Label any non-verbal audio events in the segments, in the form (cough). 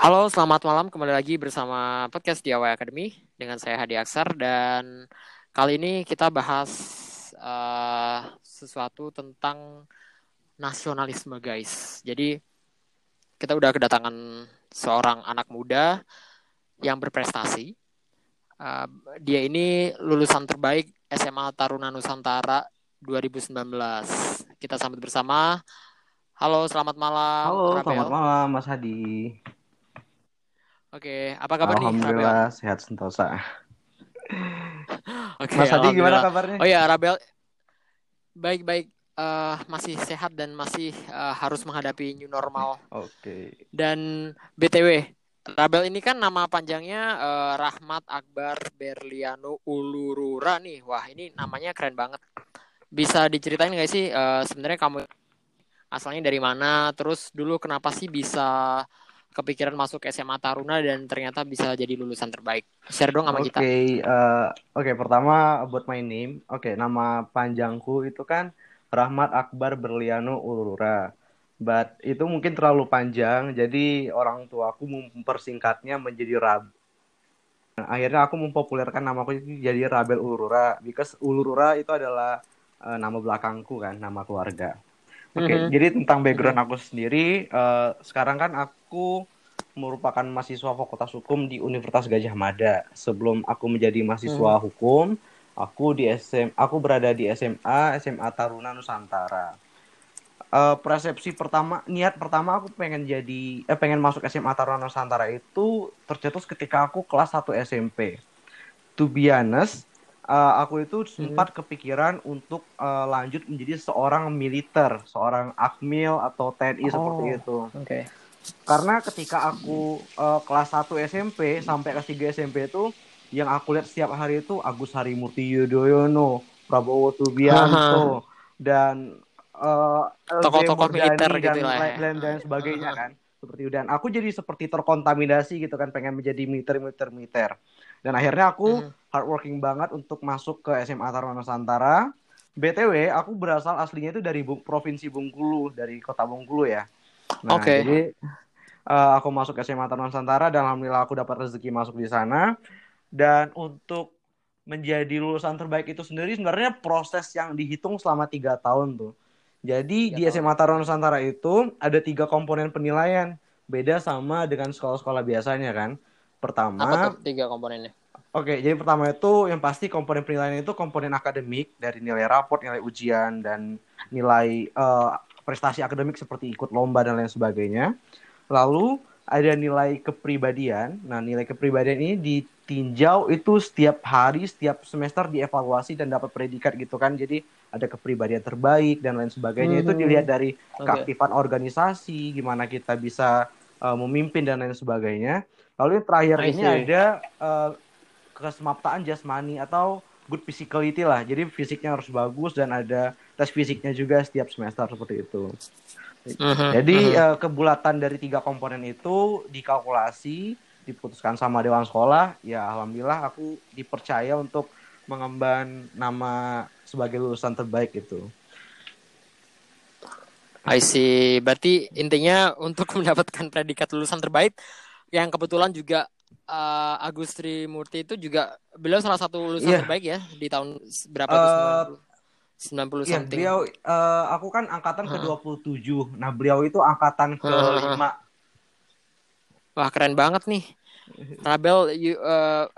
Halo, selamat malam. Kembali lagi bersama podcast DIY Academy dengan saya Hadi Aksar dan kali ini kita bahas uh, sesuatu tentang nasionalisme, guys. Jadi kita udah kedatangan seorang anak muda yang berprestasi. Uh, dia ini lulusan terbaik SMA Taruna Nusantara 2019. Kita sambut bersama. Halo, selamat malam. Halo, Rabel. selamat malam Mas Hadi. Oke, apa kabar nih? Alhamdulillah sehat sentosa. (laughs) Oke, Mas Hadi gimana kabarnya? Oh ya, Rabel baik-baik uh, masih sehat dan masih uh, harus menghadapi new normal. Oke. Okay. Dan BTW, Rabel ini kan nama panjangnya uh, Rahmat Akbar Berliano Ulurura nih. Wah, ini namanya keren banget. Bisa diceritain nggak sih uh, sebenarnya kamu asalnya dari mana? Terus dulu kenapa sih bisa kepikiran masuk SMA Taruna dan ternyata bisa jadi lulusan terbaik. Share dong sama okay, kita. Oke, uh, oke okay, pertama about my name. Oke, okay, nama panjangku itu kan Rahmat Akbar Berliano Ulura. But itu mungkin terlalu panjang, jadi orang tuaku mempersingkatnya menjadi Rab. Nah, akhirnya aku mempopulerkan namaku itu jadi Rabel Ulurura, because Ulurura itu adalah uh, nama belakangku kan, nama keluarga. Oke, okay, mm -hmm. jadi tentang background mm -hmm. aku sendiri, uh, sekarang kan aku merupakan mahasiswa Fakultas Hukum di Universitas Gajah Mada. Sebelum aku menjadi mahasiswa mm. hukum, aku di SM, aku berada di SMA SMA Taruna Nusantara. Uh, persepsi pertama, niat pertama aku pengen jadi, eh, pengen masuk SMA Taruna Nusantara itu tercetus ketika aku kelas 1 SMP. To be honest, uh, aku itu sempat hmm. kepikiran untuk uh, lanjut menjadi seorang militer, seorang akmil atau TNI oh, seperti itu. Oke. Okay. Karena ketika aku uh, kelas 1 SMP sampai kelas 3 SMP itu yang aku lihat setiap hari itu Agus Harimurti Yudhoyono, Prabowo Subianto dan tokoh-tokoh militer dan, gitu lah ya. dan, dan sebagainya kan seperti itu dan aku jadi seperti terkontaminasi gitu kan pengen menjadi militer militer militer dan akhirnya aku hmm. hardworking banget untuk masuk ke SMA Taruna Nusantara. BTW, aku berasal aslinya itu dari Bung, provinsi Bengkulu, dari kota Bengkulu ya. Nah, okay. jadi uh, aku masuk ke SMA Taruna Nusantara dan alhamdulillah aku dapat rezeki masuk di sana. Dan untuk menjadi lulusan terbaik itu sendiri sebenarnya proses yang dihitung selama tiga tahun tuh. Jadi di SMA Taruna Nusantara itu ada tiga komponen penilaian, beda sama dengan sekolah-sekolah biasanya kan. Pertama, apa tuh tiga komponennya? Oke, jadi pertama itu yang pasti komponen penilaian itu komponen akademik dari nilai raport, nilai ujian dan nilai uh, prestasi akademik seperti ikut lomba dan lain sebagainya. Lalu ada nilai kepribadian. Nah, nilai kepribadian ini ditinjau itu setiap hari, setiap semester dievaluasi dan dapat predikat gitu kan. Jadi ada kepribadian terbaik dan lain sebagainya. Hmm. Itu dilihat dari okay. keaktifan organisasi, gimana kita bisa uh, memimpin dan lain sebagainya. Lalu yang terakhir ini ada uh, kesemaptaan jasmani atau good physicality lah. Jadi fisiknya harus bagus dan ada tes fisiknya juga setiap semester seperti itu. Uh-huh, Jadi uh-huh. uh, kebulatan dari tiga komponen itu dikalkulasi, diputuskan sama dewan sekolah. Ya alhamdulillah aku dipercaya untuk mengemban nama sebagai lulusan terbaik itu. I see. Berarti intinya untuk (laughs) mendapatkan predikat lulusan terbaik yang kebetulan juga uh, Agus Trimurti itu juga beliau salah satu lulusan yeah. terbaik ya di tahun berapa uh, tuh 90 90 yeah, something. beliau uh, aku kan angkatan huh. ke-27. Nah, beliau itu angkatan ke-5. Wah, keren banget nih. Rabel you, uh,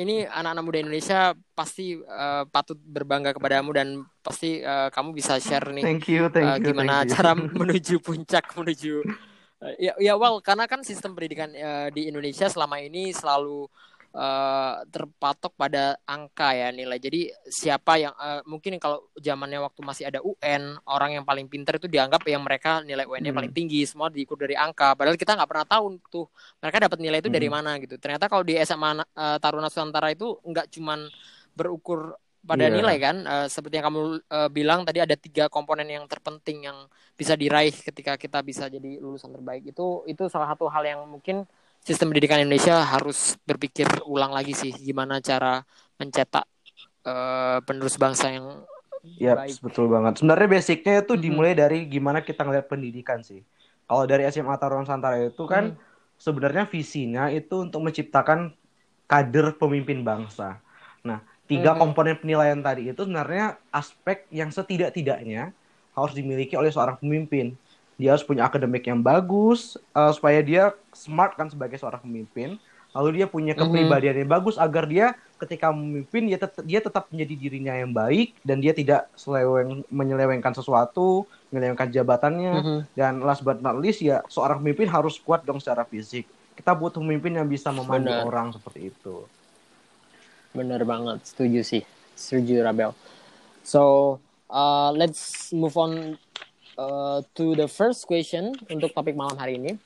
ini anak-anak muda Indonesia pasti uh, patut berbangga kepadamu dan pasti uh, kamu bisa share nih thank you, thank you, uh, gimana thank you. cara (laughs) menuju puncak menuju ya ya well karena kan sistem pendidikan uh, di Indonesia selama ini selalu uh, terpatok pada angka ya nilai. Jadi siapa yang uh, mungkin kalau zamannya waktu masih ada UN, orang yang paling pintar itu dianggap yang mereka nilai UN-nya hmm. paling tinggi, semua diukur dari angka. Padahal kita nggak pernah tahu tuh mereka dapat nilai itu hmm. dari mana gitu. Ternyata kalau di SMA uh, Taruna Nusantara itu nggak cuman berukur pada yeah. nilai kan uh, seperti yang kamu uh, bilang tadi ada tiga komponen yang terpenting yang bisa diraih ketika kita bisa jadi lulusan terbaik itu itu salah satu hal yang mungkin sistem pendidikan Indonesia harus berpikir ulang lagi sih gimana cara mencetak uh, penerus bangsa yang ya baik. betul banget sebenarnya basicnya itu dimulai hmm. dari gimana kita ngeliat pendidikan sih kalau dari SMA Taruna Nusantara itu kan hmm sebenarnya visinya itu untuk menciptakan kader pemimpin bangsa. Nah, tiga komponen penilaian tadi itu sebenarnya aspek yang setidak-tidaknya harus dimiliki oleh seorang pemimpin. Dia harus punya akademik yang bagus uh, supaya dia smart kan sebagai seorang pemimpin. Lalu dia punya kepribadian yang bagus agar dia ketika memimpin dia tetap dia tetap menjadi dirinya yang baik dan dia tidak seleweng menyelewengkan sesuatu, menyelewengkan jabatannya mm-hmm. dan last but not least ya seorang pemimpin harus kuat dong secara fisik. Kita butuh pemimpin yang bisa memandu orang seperti itu. Bener banget, setuju sih. Setuju Rabel. So, uh, let's move on uh, to the first question untuk topik malam hari ini.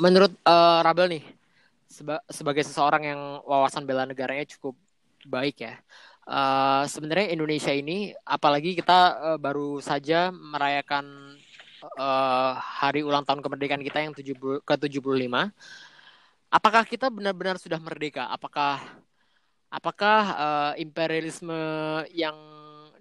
Menurut uh, Rabel nih, seba sebagai seseorang yang wawasan bela negaranya cukup baik ya. Uh, sebenarnya Indonesia ini apalagi kita uh, baru saja merayakan uh, hari ulang tahun kemerdekaan kita yang ke-75. Apakah kita benar-benar sudah merdeka? Apakah apakah uh, imperialisme yang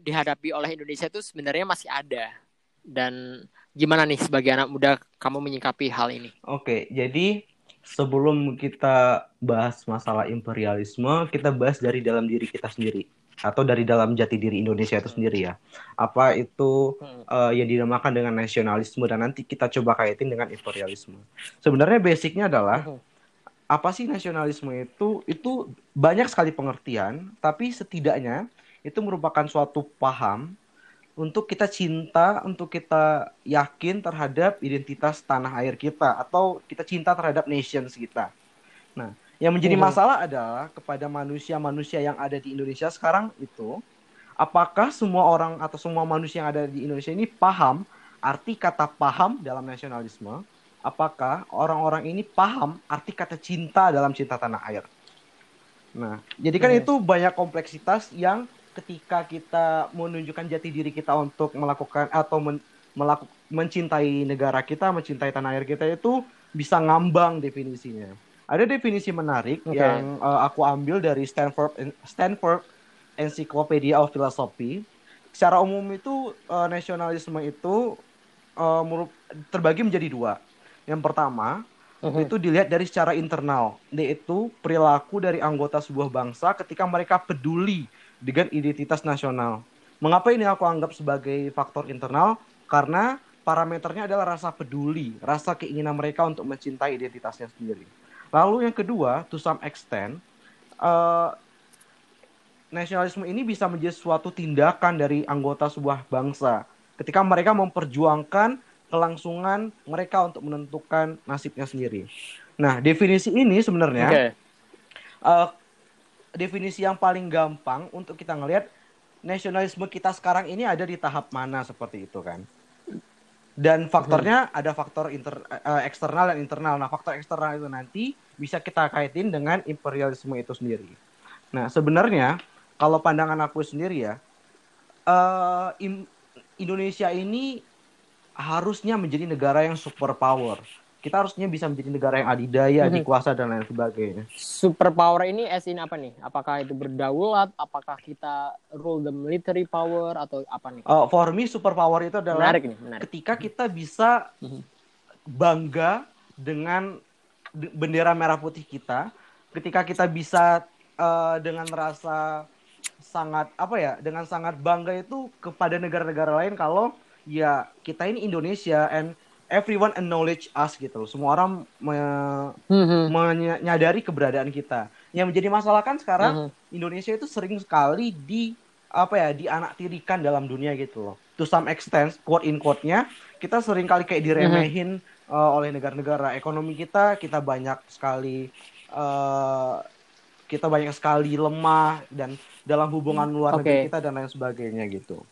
dihadapi oleh Indonesia itu sebenarnya masih ada? Dan gimana nih sebagai anak muda kamu menyikapi hal ini? Oke, jadi sebelum kita bahas masalah imperialisme, kita bahas dari dalam diri kita sendiri atau dari dalam jati diri Indonesia itu sendiri ya. Apa itu uh, yang dinamakan dengan nasionalisme dan nanti kita coba kaitin dengan imperialisme. Sebenarnya basicnya adalah hmm. Apa sih nasionalisme itu? Itu banyak sekali pengertian, tapi setidaknya itu merupakan suatu paham untuk kita cinta, untuk kita yakin terhadap identitas tanah air kita atau kita cinta terhadap nations kita. Nah, yang menjadi hmm. masalah adalah kepada manusia-manusia yang ada di Indonesia sekarang itu apakah semua orang atau semua manusia yang ada di Indonesia ini paham arti kata paham dalam nasionalisme? Apakah orang-orang ini paham arti kata cinta dalam cinta tanah air? Nah, jadi kan hmm. itu banyak kompleksitas yang ketika kita menunjukkan jati diri kita untuk melakukan atau men, melaku, mencintai negara kita, mencintai tanah air kita itu bisa ngambang definisinya. Ada definisi menarik okay. yang uh, aku ambil dari Stanford Stanford Encyclopedia of Philosophy. Secara umum itu uh, nasionalisme itu uh, terbagi menjadi dua. Yang pertama uh-huh. itu dilihat dari secara internal, yaitu perilaku dari anggota sebuah bangsa ketika mereka peduli dengan identitas nasional. Mengapa ini aku anggap sebagai faktor internal? Karena parameternya adalah rasa peduli, rasa keinginan mereka untuk mencintai identitasnya sendiri. Lalu yang kedua, to some extent, uh, nasionalisme ini bisa menjadi suatu tindakan dari anggota sebuah bangsa ketika mereka memperjuangkan kelangsungan mereka untuk menentukan nasibnya sendiri. Nah, definisi ini sebenarnya okay. uh, definisi yang paling gampang untuk kita ngelihat nasionalisme kita sekarang ini ada di tahap mana seperti itu kan. Dan faktornya hmm. ada faktor inter, uh, eksternal dan internal. Nah, faktor eksternal itu nanti bisa kita kaitin dengan imperialisme itu sendiri. Nah, sebenarnya kalau pandangan aku sendiri ya, uh, Indonesia ini harusnya menjadi negara yang superpower kita harusnya bisa menjadi negara yang adidaya, mm-hmm. dikuasa dan lain sebagainya. Superpower ini as in apa nih? Apakah itu berdaulat? Apakah kita rule the military power atau apa nih? Uh, for me superpower itu adalah menarik nih, menarik. ketika kita bisa mhm. bangga dengan bendera merah putih kita, ketika kita bisa uh, dengan rasa sangat apa ya, dengan sangat bangga itu kepada negara-negara lain kalau ya kita ini Indonesia and everyone acknowledge us gitu loh. Semua orang me mm-hmm. menyadari keberadaan kita. Yang menjadi masalah kan sekarang mm-hmm. Indonesia itu sering sekali di apa ya dianaktirikan dalam dunia gitu loh. To some extent, quote in quote-nya, kita sering kali kayak diremehin mm-hmm. uh, oleh negara-negara. Ekonomi kita kita banyak sekali uh, kita banyak sekali lemah dan dalam hubungan luar okay. negeri kita dan lain sebagainya gitu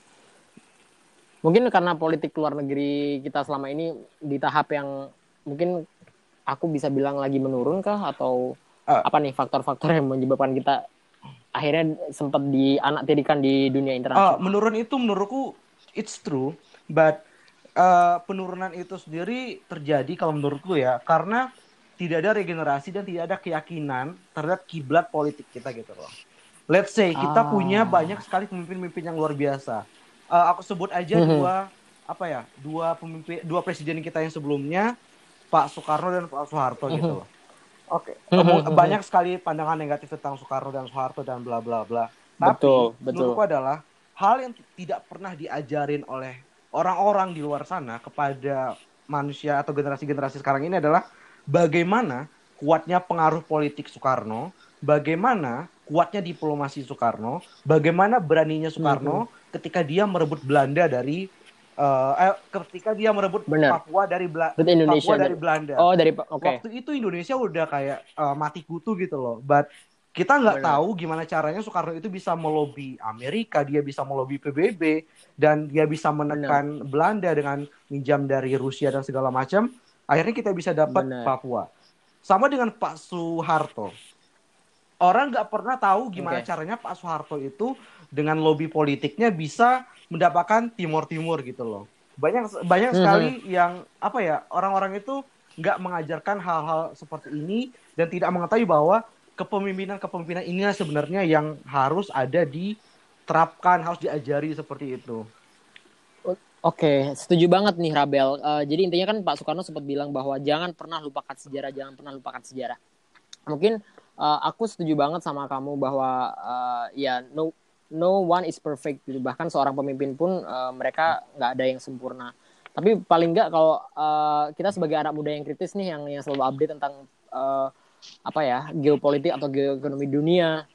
mungkin karena politik luar negeri kita selama ini di tahap yang mungkin aku bisa bilang lagi menurun kah atau uh, apa nih faktor-faktor yang menyebabkan kita akhirnya sempat dianaktirikan di dunia internasional. Uh, menurun itu menurutku it's true, but uh, penurunan itu sendiri terjadi kalau menurutku ya karena tidak ada regenerasi dan tidak ada keyakinan terhadap kiblat politik kita gitu loh. Let's say kita ah. punya banyak sekali pemimpin-pemimpin yang luar biasa uh, aku sebut aja mm -hmm. dua apa ya dua pemimpin dua presiden kita yang sebelumnya Pak Soekarno dan Pak Soeharto Mhm. gitu loh. Oke, Mhm. banyak sekali pandangan negatif tentang Soekarno dan Soeharto dan bla bla bla. Tapi Betul, betul. menurutku adalah hal yang tidak pernah diajarin oleh orang-orang di luar sana kepada manusia atau generasi-generasi sekarang ini adalah bagaimana kuatnya pengaruh politik Soekarno, bagaimana kuatnya diplomasi Soekarno, bagaimana beraninya Soekarno ketika dia merebut Belanda dari eh, eh, ketika dia merebut Benar. Papua dari Bela- Berarti Indonesia Papua dari Belanda. Oh dari oke. Waktu itu Indonesia udah kayak eh, mati kutu gitu loh. But kita nggak tahu gimana caranya Soekarno itu bisa melobi Amerika, dia bisa melobi PBB dan dia bisa menekan Belanda dengan minjam dari Rusia dan segala macam. Akhirnya kita bisa dapat. Papua. Sama dengan Pak Soeharto. Orang nggak pernah tahu gimana Oke. caranya Pak Soeharto itu dengan lobby politiknya bisa mendapatkan Timur Timur gitu loh. Banyak banyak Mhm. sekali yang apa ya orang-orang itu nggak mengajarkan hal-hal seperti ini dan tidak mengetahui bahwa kepemimpinan-kepemimpinan inilah sebenarnya yang harus ada diterapkan, harus diajari seperti itu. Oke, setuju banget nih Rabel. Eh, jadi intinya kan Pak Soekarno sempat bilang bahwa jangan pernah lupakan sejarah, jangan pernah lupakan sejarah. Mungkin eh, aku setuju banget sama kamu bahwa eh, ya no no one is perfect gitu. Bahkan seorang pemimpin pun eh, mereka nggak ada yang sempurna. Tapi paling nggak kalau eh, kita sebagai anak muda yang kritis nih yang yang selalu update tentang eh, apa ya geopolitik atau geoekonomi dunia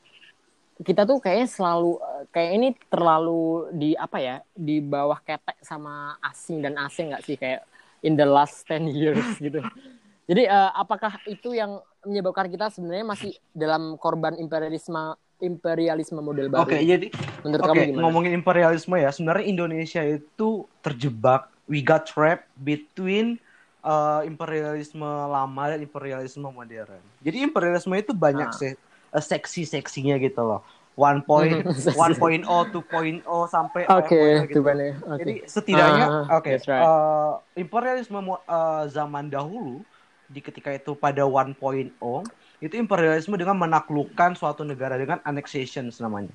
kita tuh kayaknya selalu kayak ini terlalu di apa ya di bawah ketek sama asing dan asing nggak sih kayak in the last 10 years (laughs) gitu jadi eh, apakah itu yang menyebabkan kita sebenarnya masih dalam korban imperialisme imperialisme model baru Oke, jadi menurut Oke, kamu gimana ngomongin imperialisme ya, sebenarnya Indonesia itu terjebak, we got trapped between uh, imperialisme lama dan imperialisme modern. Jadi imperialisme itu banyak Ah. se- uh, seksi-seksinya gitu loh. One point, (laughs) Seksi. 1.0, 2.0 sampai oke 5.0 gitu. oke Jadi setidaknya, Ah, oke, that's right. uh, imperialisme uh, zaman dahulu di ketika itu pada 1.0 itu imperialisme dengan menaklukkan suatu negara dengan annexation namanya.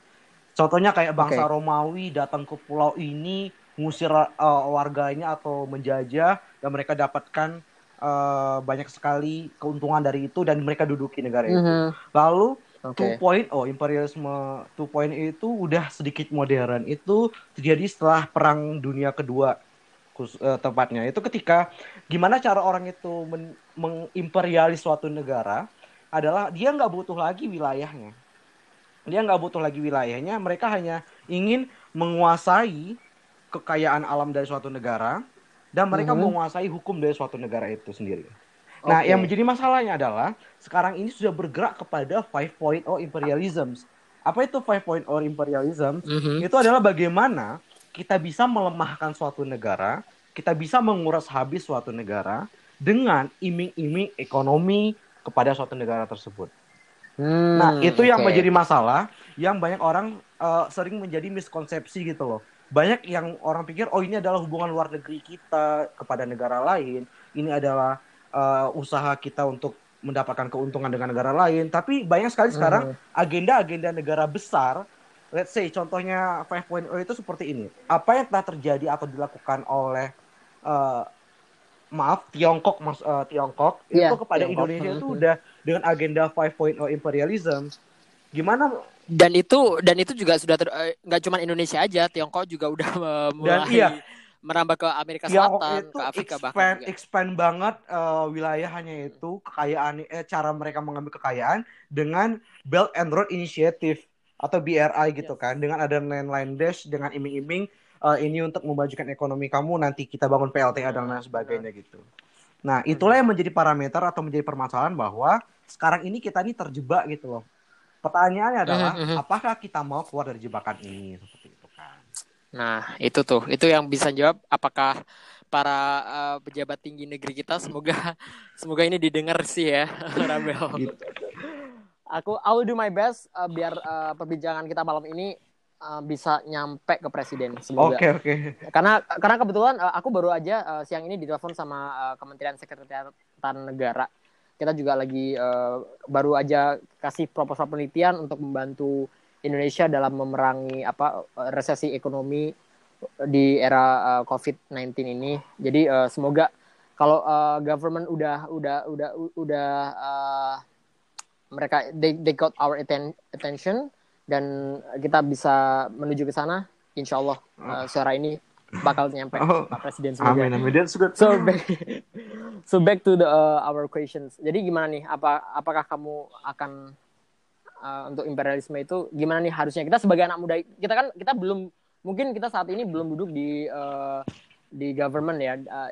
Contohnya kayak bangsa Oke. Romawi datang ke pulau ini ngusir uh, warganya atau menjajah dan mereka dapatkan uh, banyak sekali keuntungan dari itu dan mereka duduki negara itu. Mhm. Lalu Oke. 2.0 imperialisme 2.0 itu udah sedikit modern. Itu terjadi setelah perang dunia kedua kus- eh, tepatnya. Itu ketika gimana cara orang itu men- mengimperialis suatu negara adalah dia nggak butuh lagi wilayahnya. Dia nggak butuh lagi wilayahnya. Mereka hanya ingin menguasai kekayaan alam dari suatu negara dan mereka Mhm. menguasai hukum dari suatu negara itu sendiri. Nah, Oke. yang menjadi masalahnya adalah sekarang ini sudah bergerak kepada 5.0 imperialism. Apa itu 5.0 imperialism? Mhm. Itu adalah bagaimana kita bisa melemahkan suatu negara, kita bisa menguras habis suatu negara dengan iming-iming ekonomi kepada suatu negara tersebut. Hmm, Nah, itu yang menjadi masalah yang banyak orang eh, sering menjadi miskonsepsi gitu loh. Banyak yang orang pikir oh ini adalah hubungan luar negeri kita kepada negara lain, ini adalah eh, usaha kita untuk mendapatkan keuntungan dengan negara lain, tapi banyak sekali sekarang agenda-agenda negara besar let's say contohnya 5.0 itu seperti ini. Apa yang telah terjadi atau dilakukan oleh eh, maaf Tiongkok mas eh, Tiongkok Iya, itu kepada Tiongkok. Indonesia itu udah dengan agenda 5.0 imperialism. Gimana dan itu dan itu juga sudah ter- eh, nggak cuma Indonesia aja Tiongkok juga udah (laughs) eh, mulai iya. merambah ke Amerika Tiongkok Selatan itu ke Afrika bahkan expand, juga. expand banget eh, wilayahnya itu kekayaan eh, cara mereka mengambil kekayaan dengan Belt and Road Initiative atau BRI gitu Yes. kan dengan ada line dash dengan iming-iming eh, ini untuk memajukan ekonomi kamu nanti kita bangun PLTA dan lain sebagainya gitu. Nah itulah yang menjadi parameter atau menjadi permasalahan bahwa sekarang ini kita ini terjebak gitu loh. Pertanyaannya adalah Mhm, mhm. apakah kita mau keluar dari jebakan ini seperti itu kan? Nah, itu tuh, itu yang bisa jawab apakah para eh, pejabat tinggi negeri kita semoga (laughs) semoga ini didengar sih ya, (laughs) Rabel. Gitu. Aku I will do my best eh, biar eh, perbincangan kita malam ini eh, bisa nyampe ke presiden. Semoga. Oke oke. Karena karena kebetulan eh, aku baru aja eh, siang ini ditelepon sama eh, Kementerian Sekretariatan Negara. Kita juga lagi eh, baru aja kasih proposal penelitian untuk membantu Indonesia dalam memerangi apa resesi ekonomi di era eh, COVID-19 ini. Jadi eh, semoga kalau uh, government udah udah udah udah uh, mereka they, they got our atten attention dan kita bisa menuju ke sana insya Allah uh, suara ini bakal nyampe oh, Pak Presiden semoga. Amin amin. Good. So back, (laughs) so back to the uh, our questions. Jadi gimana nih? Apa apakah kamu akan uh, untuk imperialisme itu gimana nih harusnya kita sebagai anak muda kita kan kita belum mungkin kita saat ini belum duduk di uh, di government ya. Uh,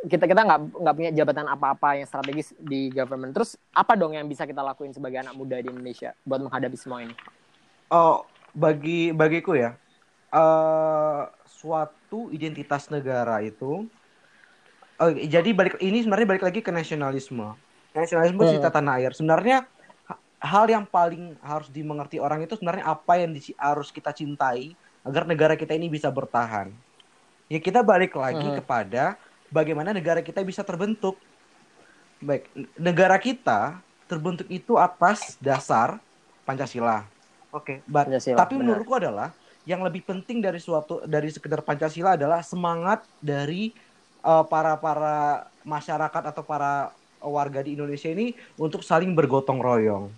kita kita nggak nggak punya jabatan apa-apa yang strategis di government. Terus apa dong yang bisa kita lakuin sebagai anak muda di Indonesia buat menghadapi semua ini? Oh, bagi bagiku ya, uh, suatu identitas negara itu oh, jadi balik ini sebenarnya balik lagi ke nasionalisme. Nasionalisme hmm. tanah air. Sebenarnya hal yang paling harus dimengerti orang itu sebenarnya apa yang di, harus kita cintai agar negara kita ini bisa bertahan. Ya kita balik lagi hmm. kepada bagaimana negara kita bisa terbentuk. Baik negara kita terbentuk itu atas dasar pancasila oke okay, tapi benar. menurutku adalah yang lebih penting dari suatu dari sekedar Pancasila adalah semangat dari uh, para para masyarakat atau para warga di Indonesia ini untuk saling bergotong royong.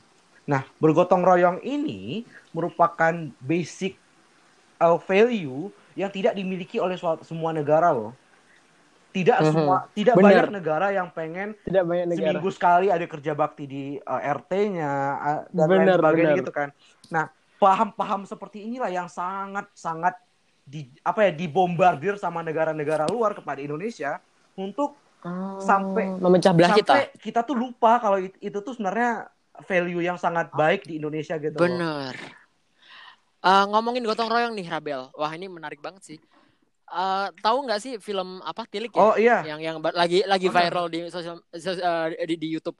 Nah, bergotong royong ini merupakan basic uh, value yang tidak dimiliki oleh semua negara loh. Tidak uh mhm. -huh. semua, tidak Bener. banyak negara yang pengen tidak banyak negara. seminggu sekali ada kerja bakti di uh, RT-nya uh, dan bener, lain sebagainya gitu kan. Nah, paham-paham seperti inilah yang sangat-sangat di apa ya dibombardir sama negara-negara luar kepada Indonesia untuk oh, sampai memecah belah sampai kita. Kita tuh lupa kalau itu, itu tuh sebenarnya value yang sangat baik di Indonesia gitu. Bener. Uh, ngomongin gotong royong nih Rabel, wah ini menarik banget sih. Uh, tahu nggak sih film apa Tilik ya? Oh iya. Yang yang lagi lagi oh, viral di sosial uh, di, di YouTube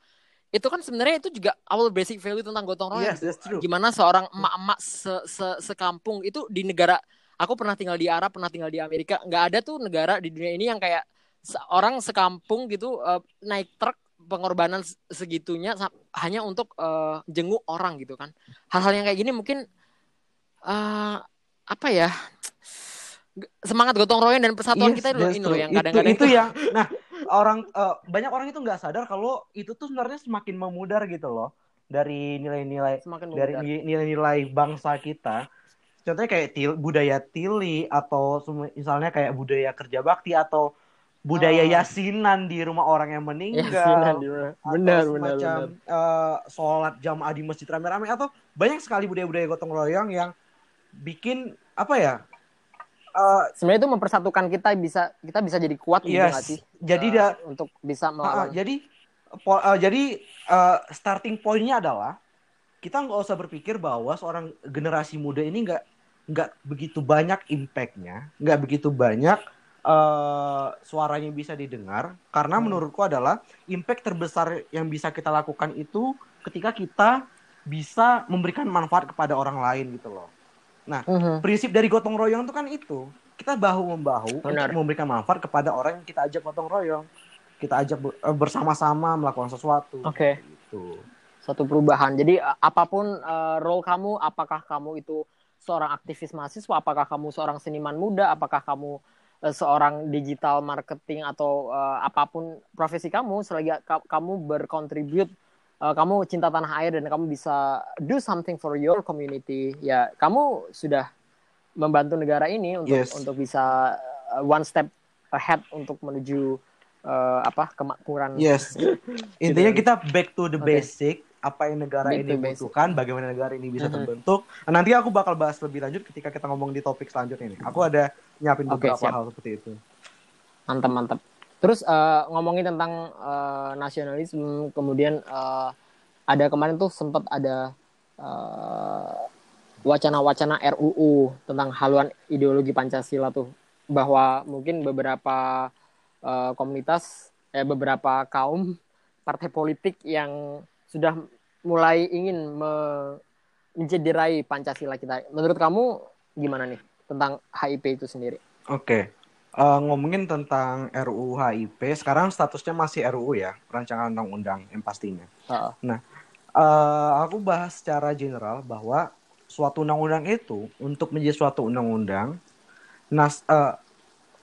itu kan sebenarnya itu juga awal basic value tentang gotong royong. Yes, Gimana seorang emak-emak se -se sekampung itu di negara aku pernah tinggal di Arab, pernah tinggal di Amerika, nggak ada tuh negara di dunia ini yang kayak orang sekampung gitu uh, naik truk pengorbanan segitunya hanya untuk uh, jenguk orang gitu kan. Hal-hal yang kayak gini mungkin uh, apa ya? semangat gotong royong dan persatuan yes, kita itu loh yang kadang-kadang itu, itu yang nah orang uh, banyak orang itu nggak sadar kalau itu tuh sebenarnya semakin memudar gitu loh dari nilai-nilai dari nilai-nilai bangsa kita. Contohnya kayak til, budaya tili atau misalnya kayak budaya kerja bakti atau budaya oh. yasinan di rumah orang yang meninggal. Yasinan di rumah. Benar, atau benar, benar. Uh, sholat jamaah di masjid rame-rame atau banyak sekali budaya-budaya gotong royong yang bikin apa ya uh, sebenarnya itu mempersatukan kita bisa kita bisa jadi kuat gitu yes. sih? Jadi uh, dia untuk bisa melawan. Uh, jadi uh, jadi uh, starting pointnya adalah kita nggak usah berpikir bahwa seorang generasi muda ini nggak nggak begitu banyak impactnya, nggak begitu banyak uh, suaranya bisa didengar karena hmm. menurutku adalah impact terbesar yang bisa kita lakukan itu ketika kita bisa memberikan manfaat kepada orang lain gitu loh. Nah, uh-huh. prinsip dari gotong royong itu kan itu. Kita bahu membahu Benar. untuk memberikan manfaat kepada orang yang kita ajak gotong royong. Kita ajak eh, bersama-sama melakukan sesuatu. Oke. Okay. Gitu. Satu perubahan. Jadi apa pun uh, role kamu, apakah kamu itu seorang aktivis mahasiswa, apakah kamu seorang seniman muda, apakah kamu uh, seorang digital marketing atau uh, apa pun profesi kamu, selagi ka- kamu berkontribut uh, kamu cinta tanah air dan kamu bisa do something for your community. Ya kamu sudah membantu negara ini untuk yes. untuk bisa uh, one step ahead untuk menuju uh, apa kemakmuran. Yes. (laughs) Intinya kita back to the okay. basic apa yang negara back ini butuhkan bagaimana negara ini bisa uh-huh. terbentuk. Nah, nanti aku bakal bahas lebih lanjut ketika kita ngomong di topik selanjutnya ini aku ada nyiapin beberapa okay, hal seperti itu. Mantap mantap Terus uh, ngomongin tentang uh, nasionalisme, kemudian uh, ada kemarin tuh sempat ada wacana-wacana uh, RUU tentang haluan ideologi Pancasila tuh, bahwa mungkin beberapa uh, komunitas, eh, beberapa kaum partai politik yang sudah mulai ingin me mencederai Pancasila kita. Menurut kamu gimana nih tentang HIP itu sendiri? Oke. Okay uh, ngomongin tentang RUU HIP, sekarang statusnya masih RUU ya, rancangan undang-undang yang pastinya. Uh. Nah, uh, aku bahas secara general bahwa suatu undang-undang itu untuk menjadi suatu undang-undang, nas uh,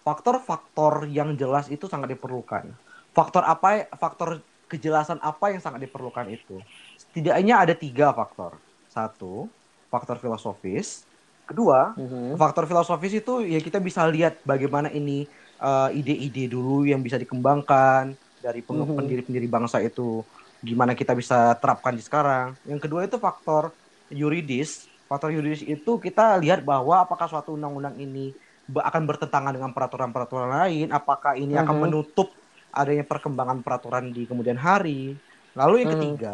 faktor-faktor yang jelas itu sangat diperlukan. faktor apa faktor kejelasan apa yang sangat diperlukan itu setidaknya ada tiga faktor satu faktor filosofis kedua Mhm. faktor filosofis itu ya kita bisa lihat bagaimana ini uh, ide-ide dulu yang bisa dikembangkan dari Mhm. pendiri-pendiri bangsa itu gimana kita bisa terapkan di sekarang yang kedua itu faktor yuridis faktor yuridis itu kita lihat bahwa apakah suatu undang-undang ini akan bertentangan dengan peraturan-peraturan lain apakah ini akan Mhm. menutup adanya perkembangan peraturan di kemudian hari lalu yang Mhm. ketiga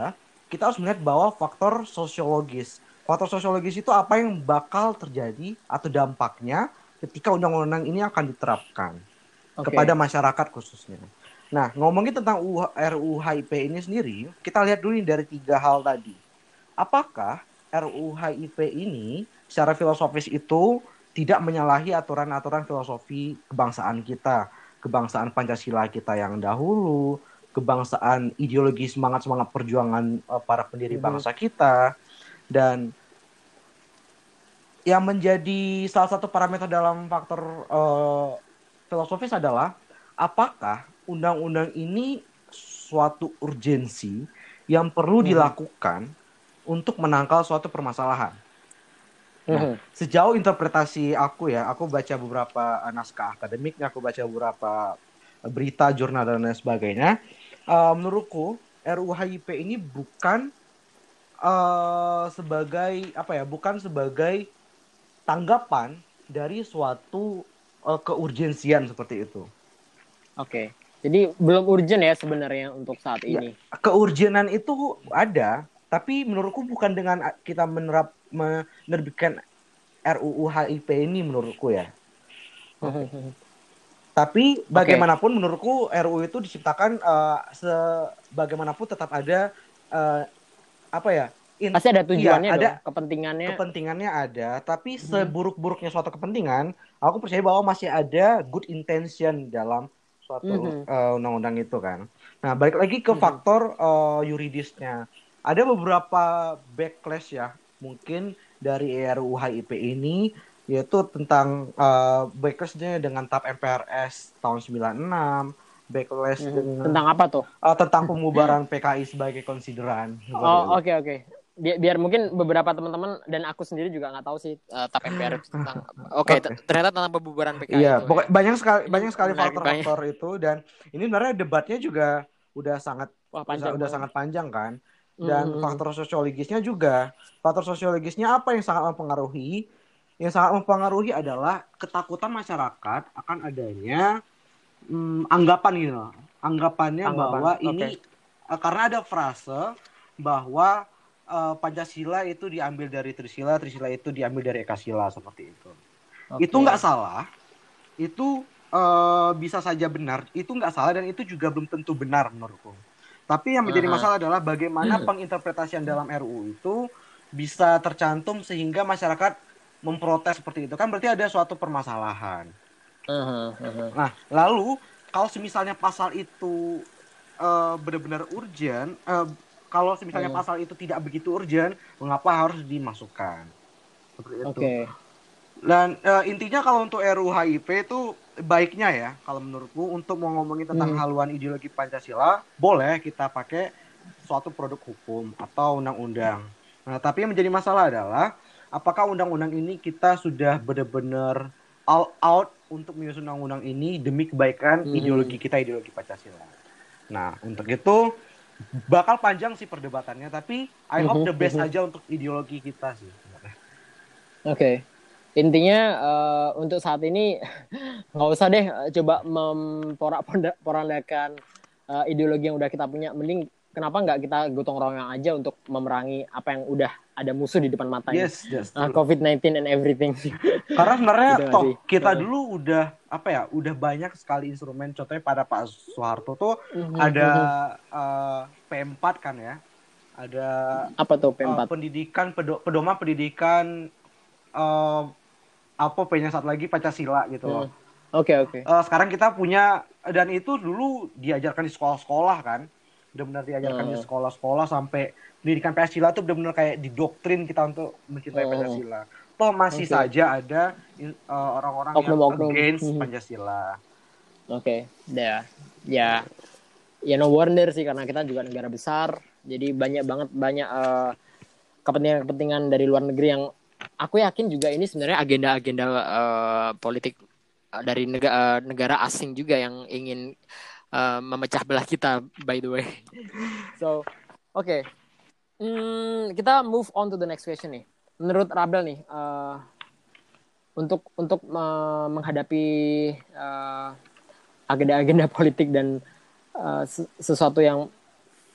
kita harus melihat bahwa faktor sosiologis faktor sosiologis itu apa yang bakal terjadi atau dampaknya ketika undang-undang ini akan diterapkan Oke. kepada masyarakat khususnya. Nah, ngomongin tentang RUU HIP ini sendiri, kita lihat dulu nih dari tiga hal tadi. Apakah RUU HIP ini secara filosofis itu tidak menyalahi aturan-aturan filosofi kebangsaan kita, kebangsaan Pancasila kita yang dahulu, kebangsaan ideologi semangat-semangat perjuangan eh, para pendiri Mhm. bangsa kita dan yang menjadi salah satu parameter dalam faktor eh, filosofis adalah apakah undang-undang ini suatu urgensi yang perlu Mhm. dilakukan untuk menangkal suatu permasalahan. Mhm. Sejauh interpretasi aku ya, aku baca beberapa eh, naskah akademiknya, aku baca beberapa eh, berita, jurnal dan lain sebagainya. Eh, menurutku RUU HIP ini bukan eh, sebagai apa ya, bukan sebagai tanggapan dari suatu eh, keurgensian seperti itu. Oke. Jadi belum urgent ya sebenarnya untuk saat Iya. ini. Keurgenan itu ada, tapi menurutku bukan dengan kita menerap menerbitkan RUU HIP ini menurutku ya. Tapi bagaimanapun menurutku RUU itu diciptakan eh, sebagaimanapun tetap ada apa ya? in- Pasti ada tujuannya Iya, ada dong, kepentingannya. kepentingannya ada, tapi Mhm. seburuk-buruknya suatu kepentingan, aku percaya bahwa masih ada good intention dalam suatu Mhm. eh, undang-undang itu kan. Nah, balik lagi ke Mhm. faktor eh, yuridisnya. Ada beberapa backlash ya, mungkin dari RUU HIP ini yaitu tentang eh, backlashnya dengan TAP MPRS tahun 96, backlash Mhm. dengan Tentang apa tuh? eh, tentang (laughs) pembubaran PKI sebagai konsideran. Oh, oke oke. Biar, biar mungkin beberapa teman-teman dan aku sendiri juga nggak tahu sih uh, TAP MPR tentang. Oke, (laughs) Oke. t- ternyata tentang pembubaran PKI. Iya, itu ya. banyak sekali banyak sekali faktor-faktor itu dan ini sebenarnya debatnya juga udah sangat Wah, udah, panjang. udah banget. sangat panjang kan. Dan Mhm. faktor sosiologisnya juga. Faktor sosiologisnya apa yang sangat mempengaruhi? Yang sangat mempengaruhi adalah ketakutan masyarakat akan adanya hmm, anggapan gitu. Loh. Anggapannya Anggapan, bahwa oke. ini eh, karena ada frase bahwa eh, Pancasila itu diambil dari Trisila, Trisila itu diambil dari Ekasila seperti itu. Oke. itu nggak salah. Itu eh, bisa saja benar. Itu nggak salah dan itu juga belum tentu benar menurutku. Tapi yang menjadi masalah adalah bagaimana penginterpretasian dalam RUU itu bisa tercantum sehingga masyarakat memprotes seperti itu. Kan berarti ada suatu permasalahan Nah lalu kalau semisalnya pasal itu eh, benar-benar urgent eh, kalau misalnya Hmm. pasal itu tidak begitu urgent mengapa harus dimasukkan seperti itu Oke. dan eh, intinya kalau untuk RUU HIP itu baiknya ya kalau menurutku untuk mau ngomongin tentang Hmm. haluan ideologi Pancasila boleh kita pakai suatu produk hukum atau undang-undang. Nah, tapi yang menjadi masalah adalah apakah undang-undang ini kita sudah benar-benar all out untuk menyusun undang-undang ini demi kebaikan Hmm. ideologi kita ideologi Pancasila. Nah, untuk itu bakal panjang sih perdebatannya tapi I hope the best Mhm. aja untuk ideologi kita sih. Oke. Intinya eh, untuk saat ini (laughs) nggak usah deh eh, coba memporak-porandakan eh, ideologi yang udah kita punya. Mending kenapa nggak kita gotong royong aja untuk memerangi apa yang udah ada musuh di depan mata ini. Yes, yes. Ah, true. COVID-19 and everything. (laughs) Karena sebenarnya Gitu toh sih? kita Heeh. dulu udah apa ya, udah banyak sekali instrumen. Contohnya pada Pak Soeharto tuh Mhm, ada mhm. eh, P4 kan ya, ada apa tuh eh, P4? pendidikan pedo- pedoman pendidikan eh, apa P-nya satu lagi Pancasila gitu loh. Hmm. Oke oke. Eh, sekarang kita punya dan itu dulu diajarkan di sekolah-sekolah kan, benar-benar diajarkan di Hmm. sekolah-sekolah sampai pendidikan Pancasila tuh benar-benar kayak didoktrin kita untuk mencintai Hmm. Pancasila. Toh masih Oke. saja ada eh, orang-orang yang Oknum-oknum. against Hmm. Pancasila. Oke, ya, ya. ya no wonder sih karena kita juga negara besar jadi banyak banget banyak uh, kepentingan-kepentingan dari luar negeri yang aku yakin juga ini sebenarnya agenda-agenda uh, politik dari negara, uh, negara asing juga yang ingin uh, memecah belah kita by the way. (laughs) so, oke. Okay. Hmm, kita move on to the next question nih. Menurut Rabel nih, uh, untuk untuk uh, menghadapi uh, agenda-agenda (laughs) politik dan uh, sesuatu yang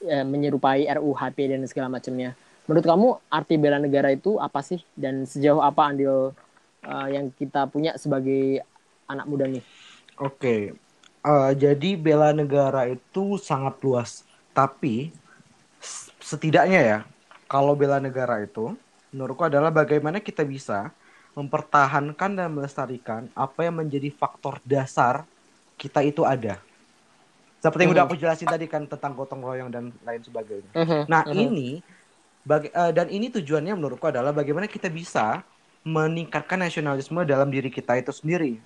uh, menyerupai RUHP dan segala macamnya. Menurut kamu arti bela negara itu apa sih dan sejauh apa andil uh, yang kita punya sebagai anak muda nih? Oke, okay. Uh, jadi bela negara itu sangat luas. Tapi setidaknya ya, kalau bela negara itu, menurutku adalah bagaimana kita bisa mempertahankan dan melestarikan apa yang menjadi faktor dasar kita itu ada. Seperti yang uh -huh. udah aku jelasin tadi kan tentang gotong royong dan lain sebagainya. Uh -huh. Nah uh -huh. ini bagi, uh, dan ini tujuannya menurutku adalah bagaimana kita bisa meningkatkan nasionalisme dalam diri kita itu sendiri.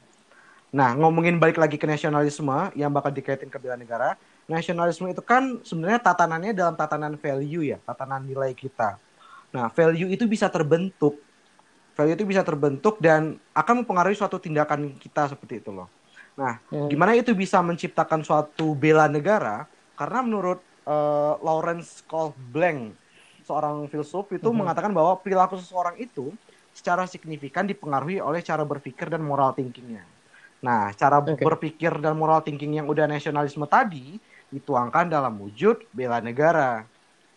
Nah, ngomongin balik lagi ke nasionalisme yang bakal dikaitin ke bela negara, nasionalisme itu kan sebenarnya tatanannya dalam tatanan value ya, tatanan nilai kita. Nah, value itu bisa terbentuk value itu bisa terbentuk dan akan mempengaruhi suatu tindakan kita seperti itu loh. Nah, hmm. gimana itu bisa menciptakan suatu bela negara? Karena menurut uh, Lawrence Blank, seorang filsuf itu hmm. mengatakan bahwa perilaku seseorang itu secara signifikan dipengaruhi oleh cara berpikir dan moral thinkingnya. Nah, cara okay. berpikir dan moral thinking yang udah nasionalisme tadi dituangkan dalam wujud bela negara.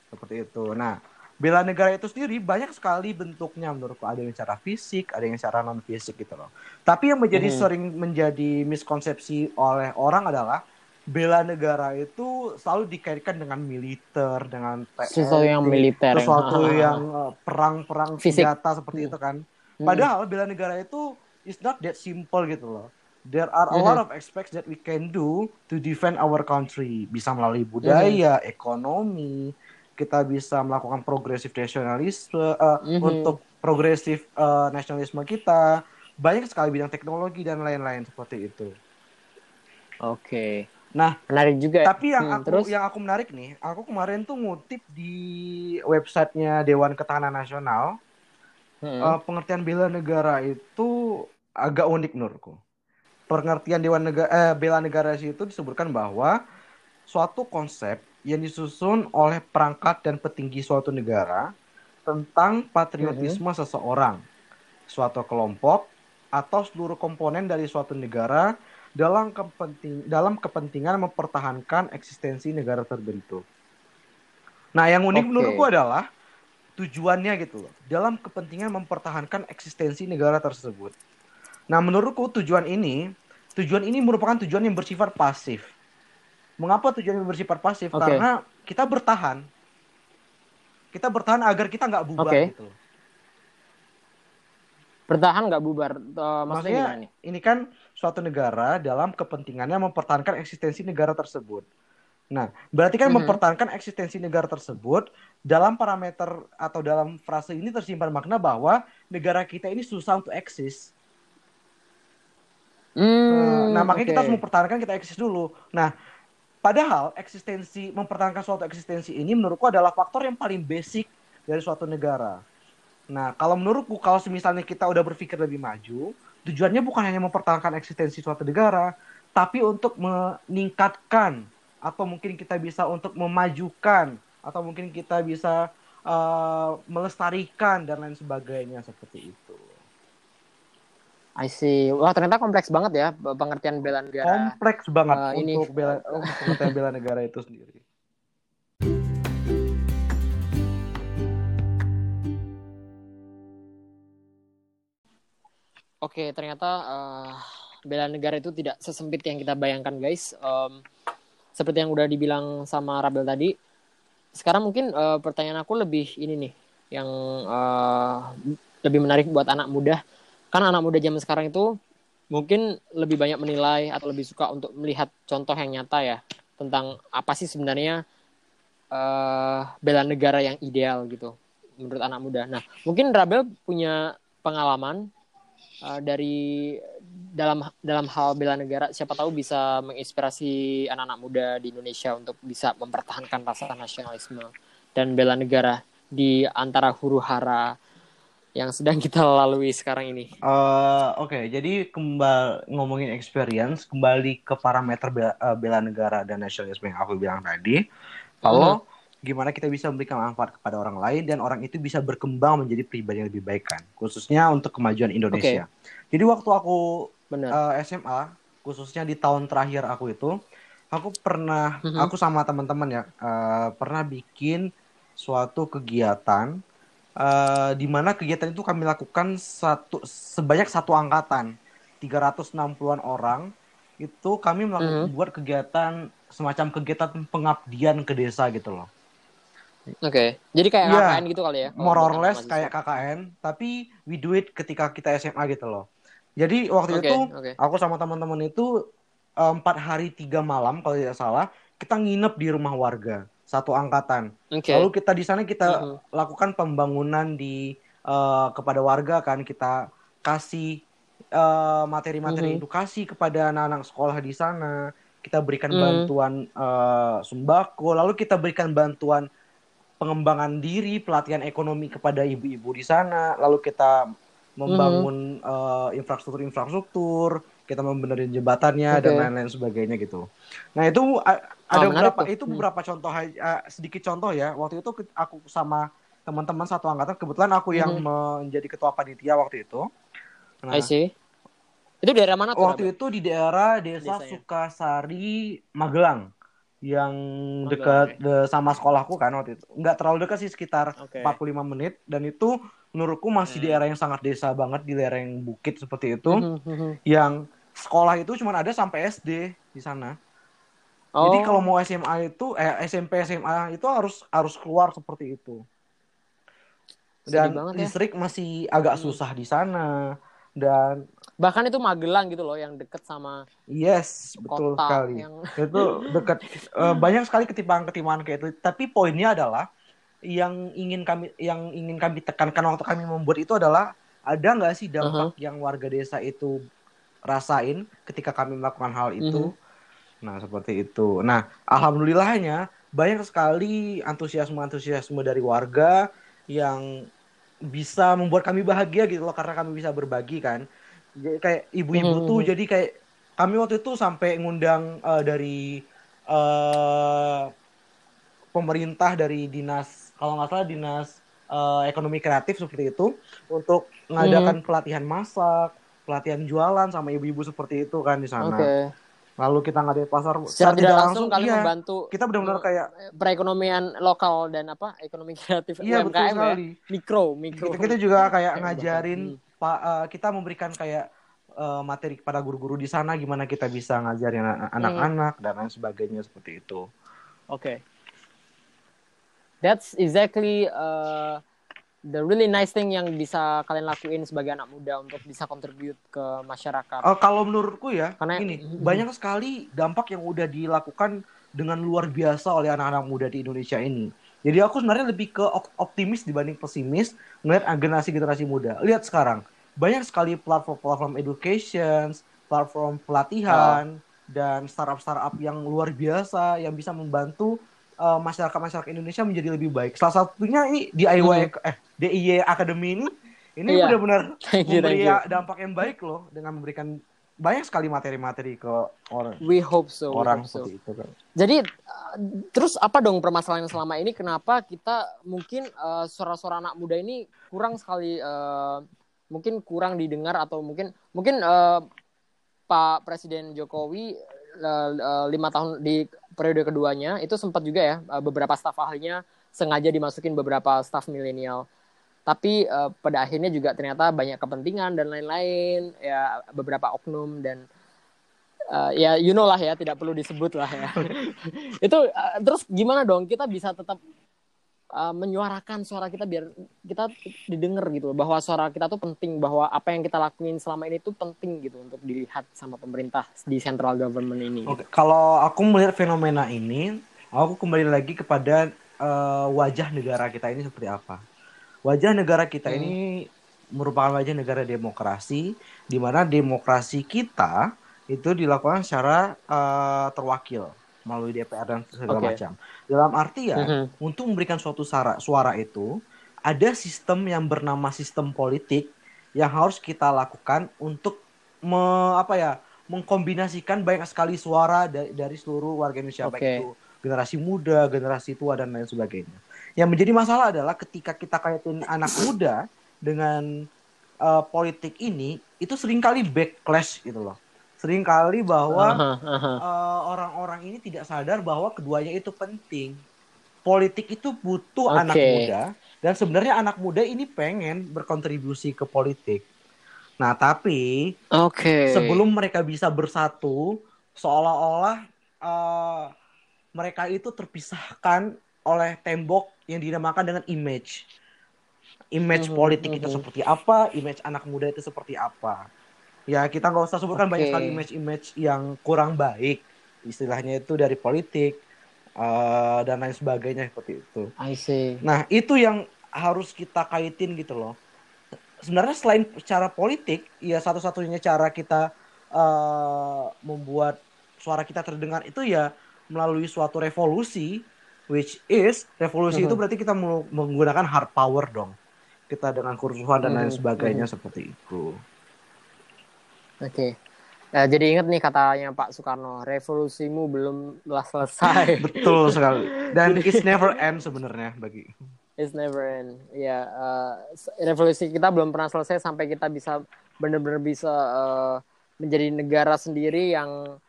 Seperti itu. Nah, bela negara itu sendiri banyak sekali bentuknya menurutku ada yang secara fisik ada yang secara non fisik gitu loh tapi yang menjadi hmm. sering menjadi miskonsepsi oleh orang adalah bela negara itu selalu dikaitkan dengan militer dengan sesuatu yang militer sesuatu yang eh, perang-perang senjata seperti hmm. itu kan hmm. padahal bela negara itu is not that simple gitu loh there are a hmm. lot of aspects that we can do to defend our country bisa melalui budaya ekonomi kita bisa melakukan progresif nasionalisme uh, mm-hmm. untuk progresif uh, nasionalisme kita banyak sekali bidang teknologi dan lain-lain seperti itu. Oke. Okay. Nah, menarik juga. Ya. Tapi yang hmm, aku terus? yang aku menarik nih, aku kemarin tuh ngutip di websitenya Dewan Ketahanan Nasional. Hmm. Uh, pengertian bela negara itu agak unik menurutku. Pengertian Dewan Negara eh, bela negara itu disebutkan bahwa suatu konsep yang disusun oleh perangkat dan petinggi suatu negara tentang patriotisme mm -hmm. seseorang, suatu kelompok, atau seluruh komponen dari suatu negara dalam kepenting dalam kepentingan mempertahankan eksistensi negara terbentuk. Nah, yang unik okay. menurutku adalah tujuannya gitu loh, dalam kepentingan mempertahankan eksistensi negara tersebut. Nah, menurutku tujuan ini, tujuan ini merupakan tujuan yang bersifat pasif Mengapa tujuan bersifat pasif? Okay. Karena kita bertahan. Kita bertahan agar kita nggak bubar okay. gitu. Bertahan nggak bubar. Uh, maksudnya, maksudnya ini kan suatu negara dalam kepentingannya mempertahankan eksistensi negara tersebut. Nah, berarti kan mm -hmm. mempertahankan eksistensi negara tersebut dalam parameter atau dalam frase ini tersimpan makna bahwa negara kita ini susah untuk eksis. Mm, nah, makanya okay. kita harus mempertahankan kita eksis dulu. Nah, Padahal eksistensi mempertahankan suatu eksistensi ini menurutku adalah faktor yang paling basic dari suatu negara. Nah, kalau menurutku kalau misalnya kita udah berpikir lebih maju, tujuannya bukan hanya mempertahankan eksistensi suatu negara, tapi untuk meningkatkan atau mungkin kita bisa untuk memajukan atau mungkin kita bisa uh, melestarikan dan lain sebagainya seperti itu. I see. Wah ternyata kompleks banget ya pengertian bela negara. Kompleks banget uh, untuk ini. bela pengertian bela negara itu sendiri. Oke, ternyata uh, bela negara itu tidak sesempit yang kita bayangkan, guys. Um, seperti yang udah dibilang sama Rabel tadi. Sekarang mungkin uh, pertanyaan aku lebih ini nih, yang uh, lebih menarik buat anak muda kan anak muda zaman sekarang itu mungkin lebih banyak menilai atau lebih suka untuk melihat contoh yang nyata ya tentang apa sih sebenarnya uh, bela negara yang ideal gitu menurut anak muda. Nah mungkin Rabel punya pengalaman uh, dari dalam dalam hal bela negara siapa tahu bisa menginspirasi anak-anak muda di Indonesia untuk bisa mempertahankan rasa nasionalisme dan bela negara di antara huru hara yang sedang kita lalui sekarang ini. Uh, Oke, okay. jadi kembali ngomongin experience, kembali ke parameter bela, uh, bela negara dan nasionalisme yang aku bilang tadi. Kalau -huh gimana kita bisa memberikan manfaat kepada orang lain dan orang itu bisa berkembang menjadi pribadi yang lebih baik kan khususnya untuk kemajuan Indonesia. Okay. Jadi waktu aku Bener. Uh, eh, SMA khususnya di tahun terakhir aku itu aku pernah mm -hmm. aku sama teman-teman ya uh, pernah bikin suatu kegiatan uh, di mana kegiatan itu kami lakukan satu sebanyak satu angkatan 360-an orang itu kami melakukan mm -hmm. buat kegiatan semacam kegiatan pengabdian ke desa gitu loh. Oke, okay. jadi kayak yeah, KKN gitu kali ya? More or less kayak KKN, tapi we do it ketika kita SMA gitu loh. Jadi waktu okay, itu okay. aku sama teman-teman itu eh, empat hari tiga malam kalau tidak salah kita nginep di rumah warga satu angkatan. Okay. Lalu kita di sana kita uh -huh. lakukan pembangunan di uh, kepada warga kan kita kasih eh, materi-materi uh, uh -huh. edukasi kepada anak-anak sekolah di sana. Kita berikan uh -huh. bantuan uh, sembako, lalu kita berikan bantuan pengembangan diri, pelatihan ekonomi kepada ibu-ibu di sana, lalu kita membangun mm-hmm. uh, infrastruktur-infrastruktur, kita membenerin jembatannya okay. dan lain-lain sebagainya gitu. Nah itu uh, ada oh, beberapa itu hmm. beberapa contoh uh, sedikit contoh ya. Waktu itu aku sama teman-teman satu angkatan, kebetulan aku yang mm-hmm. menjadi ketua panitia waktu itu. Nah, I see. Itu daerah mana tuh? Waktu itu di daerah Desa Desanya. Sukasari, Magelang yang dekat de, sama sekolahku kan waktu itu. Nggak terlalu dekat sih sekitar okay. 45 menit dan itu menurutku masih hmm. di area yang sangat desa banget di lereng bukit seperti itu. Hmm, hmm, hmm. Yang sekolah itu cuma ada sampai SD di sana. Oh. Jadi kalau mau SMA itu eh SMP SMA itu harus harus keluar seperti itu. Dan ya. listrik ya? masih agak hmm. susah di sana dan bahkan itu Magelang gitu loh yang deket sama yes betul sekali yang... (laughs) itu dekat uh, banyak sekali ketimpangan-ketimpangan kayak itu tapi poinnya adalah yang ingin kami yang ingin kami tekankan waktu kami membuat itu adalah ada nggak sih dampak uh -huh. yang warga desa itu rasain ketika kami melakukan hal itu uh -huh. nah seperti itu nah alhamdulillahnya banyak sekali antusiasme antusiasme dari warga yang bisa membuat kami bahagia gitu loh karena kami bisa berbagi kan jadi kayak ibu-ibu hmm. tuh jadi kayak kami waktu itu sampai ngundang uh, dari uh, pemerintah dari dinas kalau nggak salah dinas uh, ekonomi kreatif seperti itu untuk mengadakan hmm. pelatihan masak pelatihan jualan sama ibu-ibu seperti itu kan di sana okay. lalu kita ngadain pasar secara tidak langsung, langsung kalian iya, membantu kita benar-benar kayak perekonomian lokal dan apa ekonomi kreatif iya, UMKM betul ya. sekali. ya mikro mikro kita, kita juga kayak ngajarin hmm Pak uh, kita memberikan kayak uh, materi kepada guru-guru di sana gimana kita bisa ngajarin anak-anak hmm. dan lain sebagainya seperti itu. Oke. Okay. That's exactly uh, the really nice thing yang bisa kalian lakuin sebagai anak muda untuk bisa contribute ke masyarakat. Uh, kalau menurutku ya, Karena, ini mm-hmm. banyak sekali dampak yang udah dilakukan dengan luar biasa oleh anak-anak muda di Indonesia ini. Jadi aku sebenarnya lebih ke optimis dibanding pesimis melihat generasi-generasi muda. Lihat sekarang, banyak sekali platform-platform education, platform pelatihan, oh. dan startup-startup yang luar biasa yang bisa membantu uh, masyarakat-masyarakat Indonesia menjadi lebih baik. Salah satunya ini DIY hmm. eh DIY Academy ini ini yeah. benar-benar (laughs) memberi dampak yang baik loh dengan memberikan banyak sekali materi-materi ke orang. We hope so. Orang hope so. itu kan. Jadi uh, terus apa dong permasalahan selama ini? Kenapa kita mungkin uh, suara-suara anak muda ini kurang sekali uh, mungkin kurang didengar atau mungkin mungkin uh, Pak Presiden Jokowi lima tahun di periode keduanya itu sempat juga ya uh, beberapa staf ahlinya sengaja dimasukin beberapa staf milenial. Tapi uh, pada akhirnya juga ternyata banyak kepentingan dan lain-lain ya beberapa oknum dan uh, ya you know lah ya tidak perlu disebut lah ya. (laughs) Itu uh, terus gimana dong? Kita bisa tetap uh, menyuarakan suara kita biar kita didengar gitu bahwa suara kita tuh penting bahwa apa yang kita lakuin selama ini tuh penting gitu untuk dilihat sama pemerintah di central government ini. Oke, kalau aku melihat fenomena ini, aku kembali lagi kepada uh, wajah negara kita ini seperti apa wajah negara kita hmm. ini merupakan wajah negara demokrasi di mana demokrasi kita itu dilakukan secara uh, terwakil melalui DPR dan segala okay. macam. Dalam artian mm -hmm. untuk memberikan suatu suara suara itu ada sistem yang bernama sistem politik yang harus kita lakukan untuk me, apa ya mengkombinasikan banyak sekali suara dari, dari seluruh warga Indonesia okay. baik itu generasi muda, generasi tua dan lain sebagainya. Yang menjadi masalah adalah ketika kita kaitin anak muda dengan uh, politik ini itu sering kali backlash gitu loh. Seringkali bahwa uh, orang-orang ini tidak sadar bahwa keduanya itu penting. Politik itu butuh okay. anak muda dan sebenarnya anak muda ini pengen berkontribusi ke politik. Nah, tapi okay. sebelum mereka bisa bersatu seolah-olah uh, mereka itu terpisahkan oleh tembok yang dinamakan dengan image image mm-hmm. politik itu mm-hmm. seperti apa, image anak muda itu seperti apa. Ya kita nggak usah sebutkan okay. banyak sekali image-image yang kurang baik, istilahnya itu dari politik uh, dan lain sebagainya seperti itu. I see. Nah itu yang harus kita kaitin gitu loh. Sebenarnya selain cara politik, ya satu-satunya cara kita uh, membuat suara kita terdengar itu ya melalui suatu revolusi, which is revolusi uh-huh. itu mm-hmm. berarti kita menggunakan hard power dong kita dengan kerusuhan dan lain hmm, sebagainya hmm. seperti itu. Oke. Okay. Ya, jadi ingat nih katanya Pak Soekarno, revolusimu belum selesai. (laughs) Betul sekali. Dan it's never (laughs) end sebenarnya bagi. It's never end. Ya, uh, revolusi kita belum pernah selesai sampai kita bisa benar-benar bisa uh, menjadi negara sendiri yang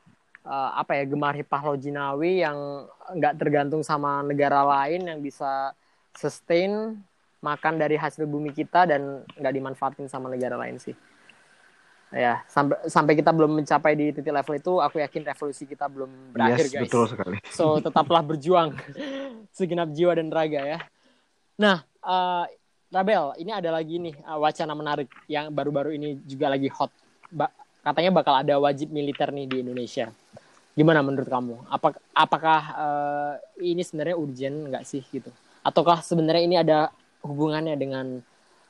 uh, apa ya gemar hipah lojinawi yang nggak tergantung sama negara lain yang bisa sustain makan dari hasil bumi kita dan nggak dimanfaatin sama negara lain sih ya sampai sampai kita belum mencapai di titik level itu aku yakin revolusi kita belum berakhir yes, guys. betul sekali. So tetaplah berjuang. (laughs) Segenap jiwa dan raga ya. Nah uh, Rabel ini ada lagi nih uh, wacana menarik yang baru-baru ini juga lagi hot. Ba katanya bakal ada wajib militer nih di Indonesia. Gimana menurut kamu? Apa, apakah uh, ini sebenarnya urgent nggak sih gitu? Ataukah sebenarnya ini ada hubungannya dengan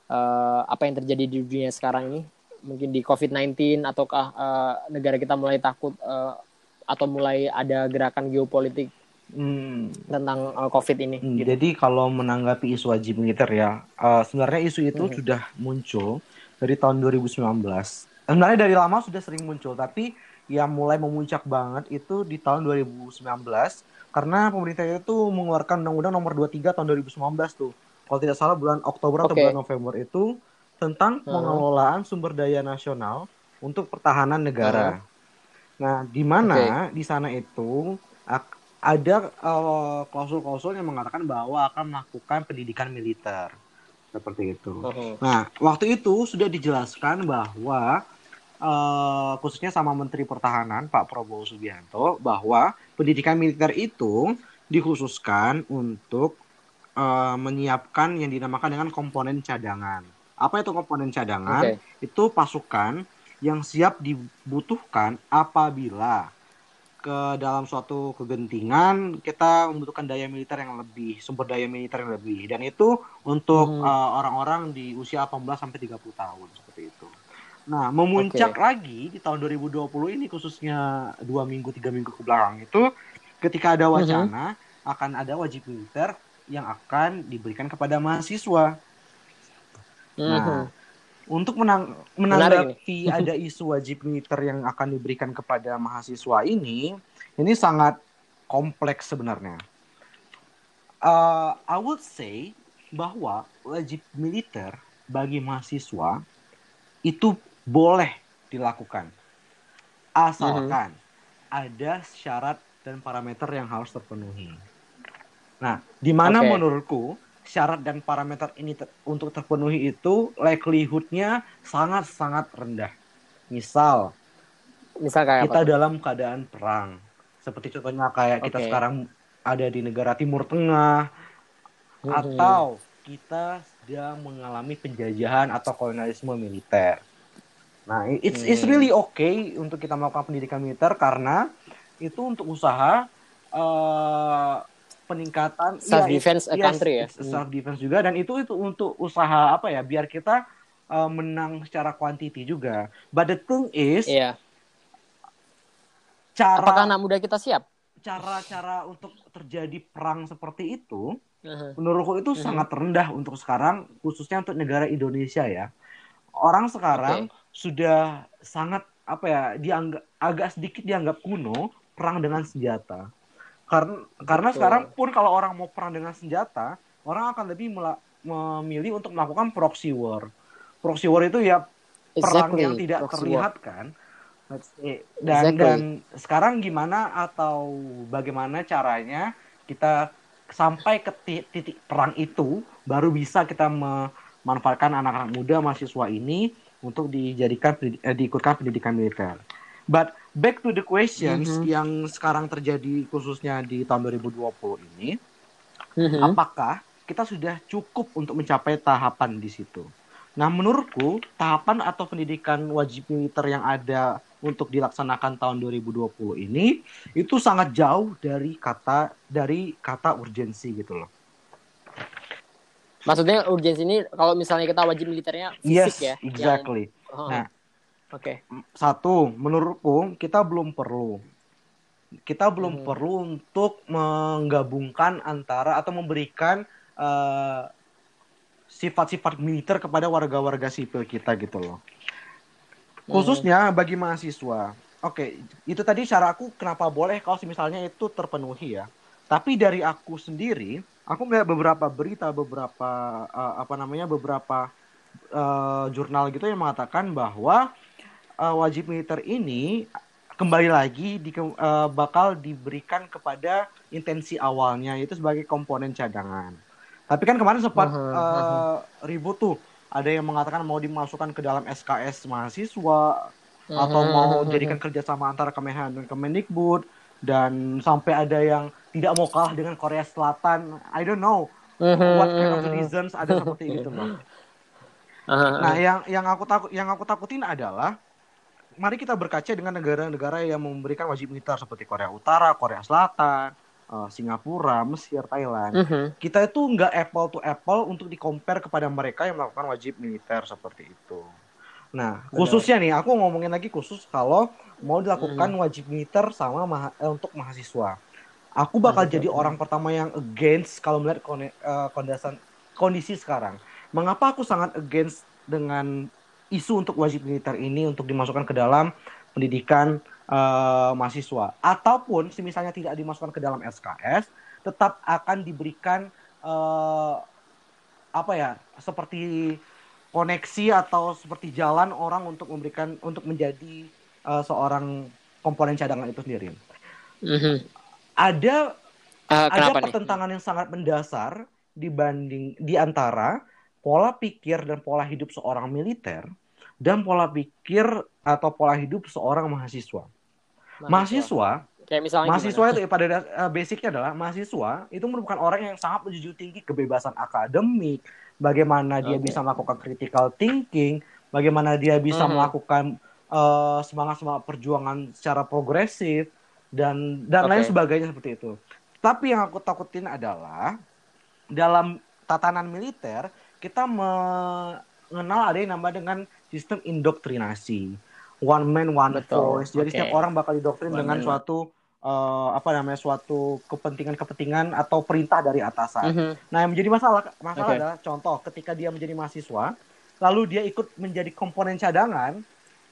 uh, apa yang terjadi di dunia sekarang ini mungkin di COVID-19 ataukah uh, negara kita mulai takut uh, atau mulai ada gerakan geopolitik hmm. tentang uh, COVID ini. Hmm, gitu. Jadi kalau menanggapi isu wajib militer ya, uh, sebenarnya isu itu hmm. sudah muncul dari tahun 2019. Sebenarnya dari lama sudah sering muncul, tapi yang mulai memuncak banget itu di tahun 2019 karena pemerintah itu mengeluarkan Undang-Undang Nomor 23 tahun 2019 tuh kalau tidak salah bulan Oktober okay. atau bulan November itu tentang uh. pengelolaan sumber daya nasional untuk pertahanan negara. Uh. Nah, di mana okay. di sana itu ada klausul klausul-klausul yang mengatakan bahwa akan melakukan pendidikan militer seperti itu. Uh-huh. Nah, waktu itu sudah dijelaskan bahwa uh, khususnya sama Menteri Pertahanan Pak Prabowo Subianto bahwa pendidikan militer itu dikhususkan untuk uh, menyiapkan yang dinamakan dengan komponen cadangan. Apa itu komponen cadangan? Okay. Itu pasukan yang siap dibutuhkan apabila ke dalam suatu kegentingan kita membutuhkan daya militer yang lebih, sumber daya militer yang lebih dan itu untuk hmm. uh, orang-orang di usia 18 sampai 30 tahun seperti itu. Nah, memuncak okay. lagi di tahun 2020 ini khususnya dua minggu tiga minggu ke belakang itu ketika ada hmm. wacana -hmm. akan ada wajib militer yang akan diberikan kepada mahasiswa. Nah, untuk menang menanggapi ada isu wajib militer yang akan diberikan kepada mahasiswa ini, ini sangat kompleks sebenarnya. Uh, I would say bahwa wajib militer bagi mahasiswa itu boleh dilakukan asalkan mm-hmm. ada syarat dan parameter yang harus terpenuhi. Nah, di mana okay. menurutku syarat dan parameter ini ter untuk terpenuhi itu likelihoodnya sangat-sangat rendah. Misal, misal kayak kita apa? dalam keadaan perang, seperti contohnya kayak okay. kita sekarang ada di negara Timur Tengah, hmm. atau kita sedang mengalami penjajahan atau kolonialisme militer. Nah, it's hmm. it's really okay untuk kita melakukan pendidikan militer karena itu untuk usaha uh, peningkatan self defense ya, a country ya self defense juga dan itu itu untuk usaha apa ya biar kita uh, menang secara kuantiti juga. But the thing is, Iya. cara Apakah anak muda kita siap? cara-cara untuk terjadi perang seperti itu, Mhm. menurutku itu Mhm. sangat rendah untuk sekarang, khususnya untuk negara Indonesia ya. Orang sekarang sudah sangat apa ya, dianggap agak sedikit dianggap kuno perang dengan senjata. Karena karena Betul. sekarang pun kalau orang mau perang dengan senjata, orang akan lebih memilih untuk melakukan proxy war. Proxy war itu ya perang Exactly, yang tidak proxy war. terlihat kan. Let's say. Dan Exactly. dan sekarang gimana atau bagaimana caranya kita sampai ke ti- titik perang itu baru bisa kita memanfaatkan anak-anak muda mahasiswa ini untuk dijadikan eh, diikutkan pendidikan militer. But back to the questions Mhm. yang sekarang terjadi khususnya di tahun 2020 ini, Mhm. apakah kita sudah cukup untuk mencapai tahapan di situ? Nah, menurutku tahapan atau pendidikan wajib militer yang ada untuk dilaksanakan tahun 2020 ini itu sangat jauh dari kata dari kata urgensi gitu loh. Maksudnya urgensi ini kalau misalnya kita wajib militernya fisik Yes, ya. yang- exactly. Oh, Nah, Oke. Satu, menurutku kita belum perlu kita belum Mhm. perlu untuk menggabungkan antara atau memberikan eh, sifat-sifat militer kepada warga-warga sipil kita gitu loh. Khususnya bagi mahasiswa. Oke, itu tadi cara aku kenapa boleh kalau misalnya itu terpenuhi ya. Tapi dari aku sendiri, aku melihat beberapa berita, beberapa eh, apa namanya, beberapa eh, jurnal gitu yang mengatakan bahwa eh, wajib militer ini kembali lagi di, eh, bakal diberikan kepada intensi awalnya yaitu sebagai komponen cadangan. Tapi kan kemarin sempat eh, ribut tuh, ada yang mengatakan mau dimasukkan ke dalam SKS mahasiswa atau mau jadikan kerjasama antara Kemenhan dan Kemendikbud dan sampai ada yang tidak mau kalah dengan Korea Selatan. I don't know what kind of reasons ada seperti itu loh. (laughs) Nah, yang yang aku takut yang aku takutin adalah mari kita berkaca dengan negara-negara yang memberikan wajib militer seperti Korea Utara, Korea Selatan, eh, Singapura, Mesir, Thailand. Mhm. Kita itu nggak apple to apple untuk di-compare kepada mereka yang melakukan wajib militer seperti itu. Nah, Benar. khususnya nih, aku ngomongin lagi khusus kalau mau dilakukan wajib militer sama maha- eh, untuk mahasiswa. Aku bakal jadi orang pertama yang against kalau melihat eh, kondisi sekarang. Mengapa aku sangat against dengan isu untuk wajib militer ini untuk dimasukkan ke dalam pendidikan eh, mahasiswa ataupun misalnya tidak dimasukkan ke dalam SKS tetap akan diberikan eh, apa ya seperti koneksi atau seperti jalan orang untuk memberikan untuk menjadi eh, seorang komponen cadangan itu sendiri. Mhm. Ada Ah, ada kenapa nih? pertentangan yang sangat mendasar dibanding di antara pola pikir dan pola hidup seorang militer dan pola pikir atau pola hidup seorang mahasiswa. Mahasiswa, Kayak misalnya mahasiswa gimana? itu pada das- eh, basicnya adalah mahasiswa itu merupakan orang yang sangat menjunjung tinggi kebebasan akademik, bagaimana dia Oke. bisa melakukan critical thinking, bagaimana dia bisa Mhm. melakukan eh, semangat-semangat perjuangan secara progresif dan dan lain Oke. sebagainya seperti itu. Tapi yang aku takutin adalah dalam tatanan militer kita mengenal ada yang nama dengan sistem indoktrinasi. One man one Betul, voice. Jadi oke. setiap orang bakal didoktrin One dengan man, suatu eh, apa namanya suatu kepentingan-kepentingan atau perintah dari atasan. Mhm. Nah, yang menjadi masalah masalah Oke. adalah contoh ketika dia menjadi mahasiswa, lalu dia ikut menjadi komponen cadangan,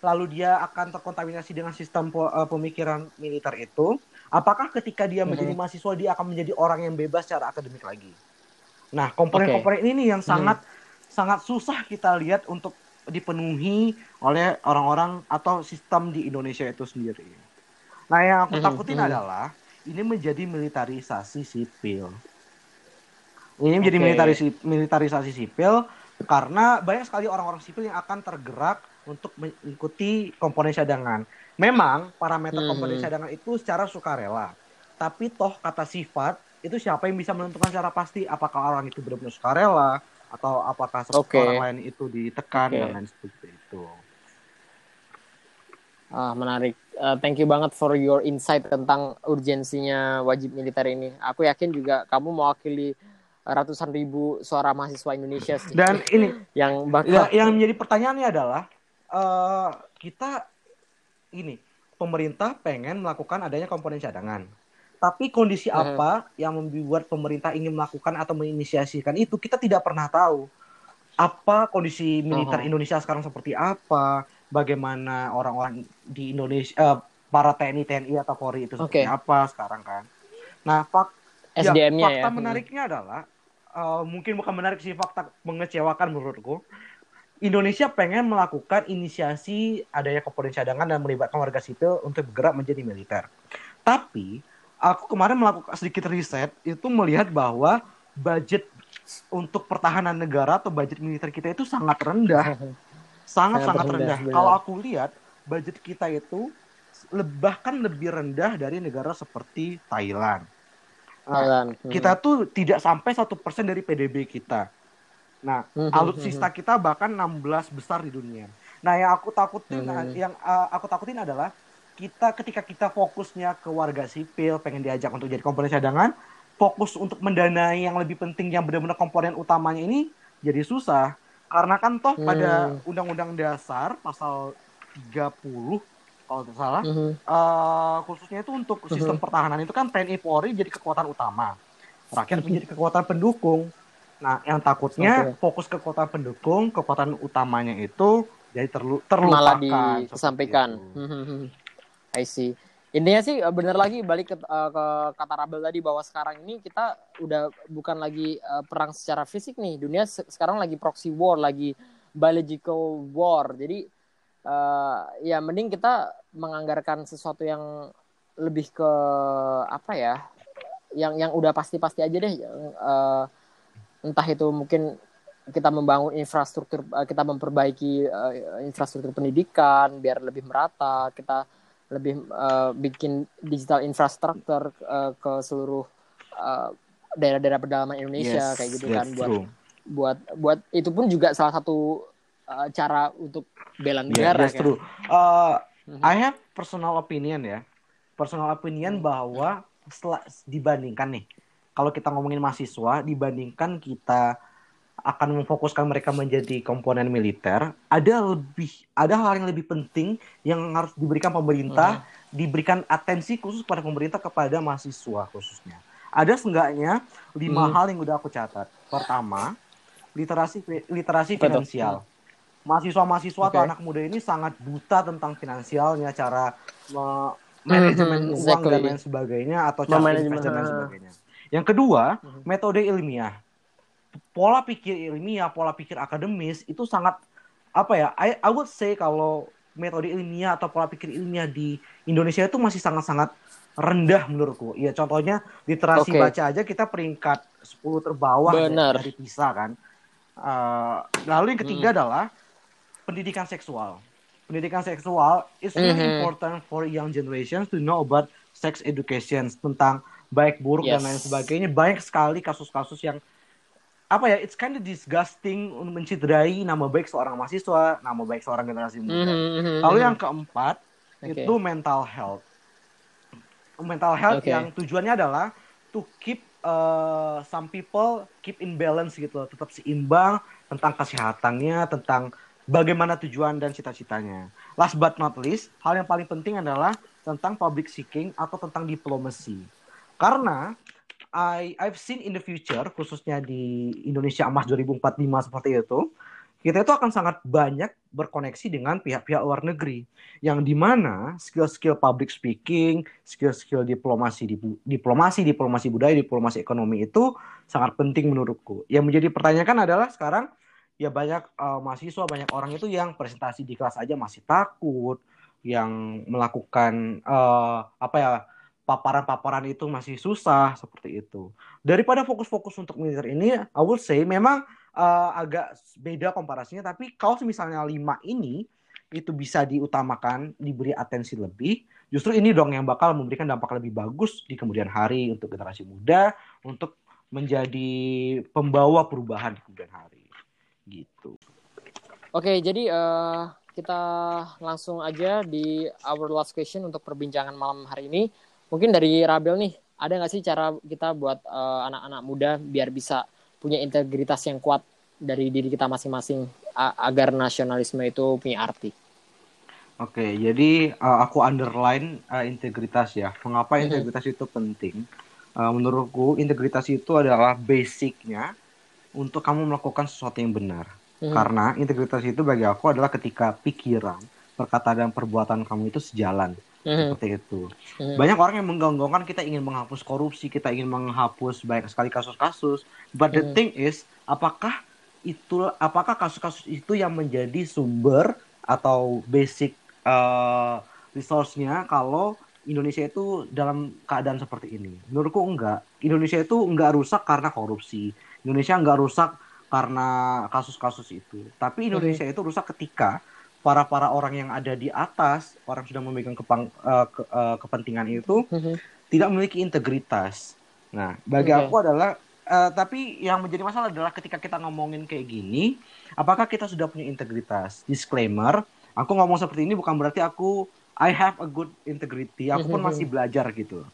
lalu dia akan terkontaminasi dengan sistem eh, pemikiran militer itu, apakah ketika dia menjadi Mhm. mahasiswa dia akan menjadi orang yang bebas secara akademik lagi? Nah, komponen-komponen ini nih yang Mhm. sangat sangat susah kita lihat untuk dipenuhi oleh orang-orang atau sistem di Indonesia itu sendiri. Nah, yang aku Mhm, takutin mhm. adalah ini menjadi militarisasi sipil. Ini menjadi Oke. militarisasi, militarisasi sipil karena banyak sekali orang-orang sipil yang akan tergerak untuk mengikuti komponen cadangan. Memang parameter Mhm. komponen cadangan itu secara sukarela. Tapi toh kata sifat itu siapa yang bisa menentukan secara pasti apakah orang itu benar-benar sukarela atau apakah orang lain itu ditekan Oke. dan lain seperti itu. Ah, menarik. Eh, thank you banget for your insight tentang urgensinya wajib militer ini. Aku yakin juga kamu mewakili ratusan ribu suara mahasiswa Indonesia sih. Dan ini yang bakal ya, yang menjadi pertanyaannya adalah uh, kita ini pemerintah pengen melakukan adanya komponen cadangan. Tapi kondisi Hmm. apa yang membuat pemerintah ingin melakukan atau menginisiasikan itu kita tidak pernah tahu. Apa kondisi militer Mhm. Indonesia sekarang seperti apa? Bagaimana orang-orang di Indonesia eh, para TNI TNI atau Polri itu seperti Oke. apa sekarang kan? Nah, fak ya, SDM-nya fakta ya. menariknya adalah eh, mungkin bukan menarik sih fakta mengecewakan menurutku. Indonesia pengen melakukan inisiasi adanya komponen cadangan dan melibatkan warga sipil untuk bergerak menjadi militer. Tapi aku kemarin melakukan sedikit riset itu melihat bahwa budget untuk pertahanan negara atau budget militer kita itu sangat rendah. (laughs) Sangat Sangat sangat rendah, rendah. Kalau aku lihat budget kita itu bahkan lebih rendah dari negara seperti Thailand. Thailand. Hmm. Kita tuh tidak sampai satu persen dari PDB kita. Nah, Hmm, alutsista kita bahkan 16 besar di dunia. Nah, yang aku takutin Hmm. yang uh, aku takutin adalah kita ketika kita fokusnya ke warga sipil, pengen diajak untuk jadi komponen cadangan, fokus untuk mendanai yang lebih penting yang benar-benar komponen utamanya ini jadi susah. Karena kan toh pada Hmm. Undang-Undang Dasar pasal 30 kalau tidak salah Mhm. eh, khususnya itu untuk sistem Mhm. pertahanan itu kan TNI Polri jadi kekuatan utama. Rakyat menjadi kekuatan pendukung. Nah, yang takutnya Oke. fokus kekuatan pendukung, kekuatan utamanya itu jadi terlu terlupakan. malah disampaikan. I see. Intinya sih eh, bener lagi balik ke, eh, ke kata Rabel tadi bahwa sekarang ini kita udah bukan lagi eh, perang secara fisik nih. Dunia se- sekarang lagi proxy war, lagi biological war. Jadi eh, ya mending kita menganggarkan sesuatu yang lebih ke apa ya? Yang yang udah pasti-pasti aja deh. Eh, entah itu mungkin kita membangun infrastruktur, kita memperbaiki eh, infrastruktur pendidikan biar lebih merata, kita lebih eh, bikin digital infrastruktur eh, ke seluruh eh, daerah-daerah pedalaman Indonesia Yes, kayak gitu kan buat true. buat buat itu pun juga salah satu eh, cara untuk bela Yeah, negara that's kan. true. Uh, Mhm. I have personal opinion ya. Personal opinion Hmm. bahwa setelah dibandingkan nih, kalau kita ngomongin mahasiswa, dibandingkan kita akan memfokuskan mereka menjadi komponen militer, ada lebih ada hal yang lebih penting yang harus diberikan pemerintah, diberikan atensi khusus pada pemerintah kepada mahasiswa khususnya. Ada seenggaknya lima Hmm. hal yang udah aku catat. Pertama, literasi literasi tuh? finansial. Mahasiswa-mahasiswa atau Oke. anak muda ini sangat buta tentang finansialnya, cara me- manajemen Mhm, uang dan exactly. lain sebagainya atau cara Memanajemen, invest dan lain ha. sebagainya. Yang kedua, Mhm. metode ilmiah. Pola pikir ilmiah, pola pikir akademis itu sangat apa ya? I, I would say kalau metode ilmiah atau pola pikir ilmiah di Indonesia itu masih sangat-sangat rendah menurutku. Ya contohnya literasi Oke. baca aja kita peringkat 10 terbawah dari- Benar. dari PISA kan. Uh, lalu yang ketiga Hmm. adalah pendidikan seksual. Pendidikan seksual is really Mhm. important for young generations to know about sex education tentang baik buruk dan Yes. lain sebagainya. Banyak sekali kasus-kasus yang apa ya, it's kind of disgusting untuk menciderai nama baik seorang mahasiswa, nama baik seorang generasi muda. Mhm. Lalu yang keempat Oke. itu mental health. Mental health Oke. yang tujuannya adalah to keep uh, some people keep in balance gitu, loh. tetap seimbang tentang kesehatannya, tentang bagaimana tujuan dan cita-citanya. Last but not least, hal yang paling penting adalah tentang public speaking atau tentang diplomasi. Karena I I've seen in the future khususnya di Indonesia Emas 2045 seperti itu, kita itu akan sangat banyak berkoneksi dengan pihak-pihak luar negeri yang di mana skill-skill public speaking, skill-skill diplomasi, dip- diplomasi, diplomasi budaya, diplomasi ekonomi itu sangat penting menurutku. Yang menjadi pertanyaan adalah sekarang ya banyak uh, mahasiswa, banyak orang itu yang presentasi di kelas aja masih takut, yang melakukan uh, apa ya paparan-paparan itu masih susah seperti itu. Daripada fokus-fokus untuk militer ini, I would say memang uh, agak beda komparasinya. Tapi kalau misalnya lima ini itu bisa diutamakan, diberi atensi lebih, justru ini dong yang bakal memberikan dampak lebih bagus di kemudian hari untuk generasi muda, untuk menjadi pembawa perubahan di kemudian hari. Gitu. Oke, jadi eh, kita langsung aja di our last question untuk perbincangan malam hari ini. Mungkin dari Rabel nih, ada nggak sih cara kita buat eh, anak-anak muda biar bisa punya integritas yang kuat dari diri kita masing-masing agar nasionalisme itu punya arti. Oke, jadi uh, aku underline uh, integritas ya. Mengapa mm-hmm. integritas itu penting? Uh, menurutku integritas itu adalah basicnya untuk kamu melakukan sesuatu yang benar. Mm-hmm. Karena integritas itu bagi aku adalah ketika pikiran, perkataan dan perbuatan kamu itu sejalan. Mm-hmm. Seperti itu. Mm-hmm. Banyak orang yang menggonggongkan kita ingin menghapus korupsi, kita ingin menghapus banyak sekali kasus-kasus. But the mm-hmm. thing is, apakah itu apakah kasus-kasus itu yang menjadi sumber atau basic uh, resource-nya kalau Indonesia itu dalam keadaan seperti ini. Menurutku enggak. Indonesia itu enggak rusak karena korupsi. Indonesia enggak rusak karena kasus-kasus itu. Tapi Indonesia hmm. itu rusak ketika para-para orang yang ada di atas, orang sudah memegang kepang, uh, ke, uh, kepentingan itu hmm. tidak memiliki integritas. Nah, bagi okay. aku adalah uh, tapi yang menjadi masalah adalah ketika kita ngomongin kayak gini, apakah kita sudah punya integritas? Disclaimer, aku ngomong seperti ini bukan berarti aku I have a good integrity. Aku pun masih belajar gitu.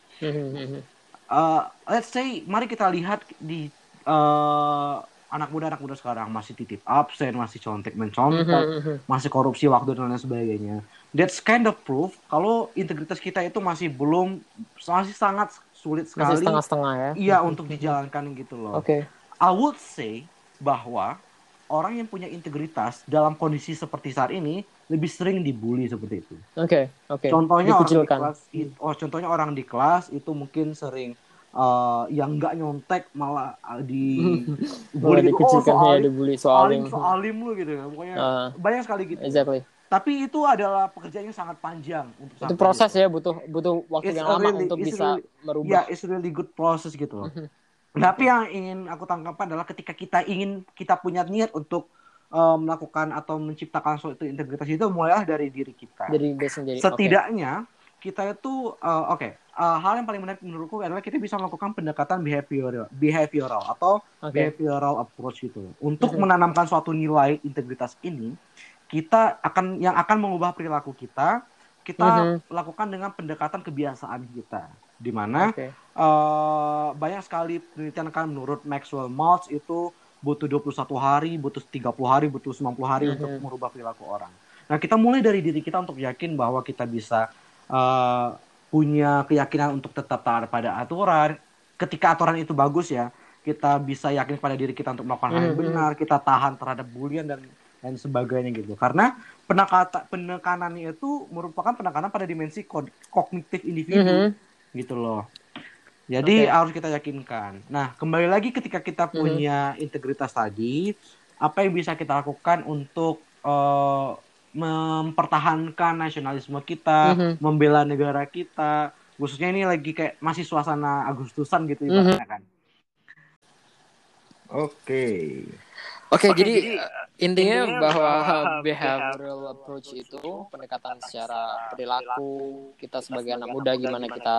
Uh, let's say, mari kita lihat di uh, anak muda anak muda sekarang masih titip absen, masih contek mencontek, masih korupsi waktu dan lain sebagainya. That's kind of proof kalau integritas kita itu masih belum masih sangat sulit sekali. Masih setengah-setengah ya. Iya untuk dijalankan gitu loh. Oke. Okay. I would say bahwa orang yang punya integritas dalam kondisi seperti saat ini lebih sering dibully seperti itu. Oke, okay, oke. Okay. Contohnya orang di kelas itu, oh contohnya orang di kelas itu mungkin sering uh, yang nggak nyontek malah uh, di (laughs) bully dikecilkan oh, soal, ya dibully soal alim soalim lu gitu kan. Pokoknya uh, banyak sekali gitu. Exactly. Tapi itu adalah pekerjaan yang sangat panjang untuk Itu proses gitu. ya butuh butuh waktu it's yang lama really, untuk bisa really, merubah. Ya, yeah, it's really good process gitu loh. Tapi yang ingin aku tangkapkan adalah ketika kita ingin kita punya niat untuk uh, melakukan atau menciptakan suatu integritas itu mulailah dari diri kita. Dari sendiri. Setidaknya okay. Kita itu uh, oke, okay, uh, hal yang paling menarik menurutku adalah kita bisa melakukan pendekatan behavioral behavioral atau okay. behavioral approach itu. Untuk menanamkan suatu nilai integritas ini, kita akan yang akan mengubah perilaku kita, kita mm -hmm. lakukan dengan pendekatan kebiasaan kita di mana okay. uh, banyak sekali penelitian kan menurut Maxwell Maltz itu butuh 21 hari, butuh 30 hari, butuh 90 hari mm-hmm. untuk merubah perilaku orang. Nah, kita mulai dari diri kita untuk yakin bahwa kita bisa uh, punya keyakinan untuk tetap taat pada aturan. Ketika aturan itu bagus ya, kita bisa yakin pada diri kita untuk melakukan hal yang mm-hmm. benar, kita tahan terhadap bulian dan dan sebagainya gitu. Karena penekanannya itu merupakan penekanan pada dimensi kognitif individu mm-hmm. gitu loh. Jadi okay. harus kita yakinkan. Nah, kembali lagi ketika kita mm-hmm. punya mm -hmm. integritas tadi, apa yang bisa kita lakukan untuk uh, mempertahankan nasionalisme kita, mm -hmm. membela negara kita, khususnya ini lagi kayak masih suasana Agustusan gitu ibaratnya mm -hmm. kan. Oke. Okay. Oke, okay, jadi, jadi intinya, intinya bahwa behavioral approach itu pendekatan secara perilaku kita sebagai anak muda gimana kita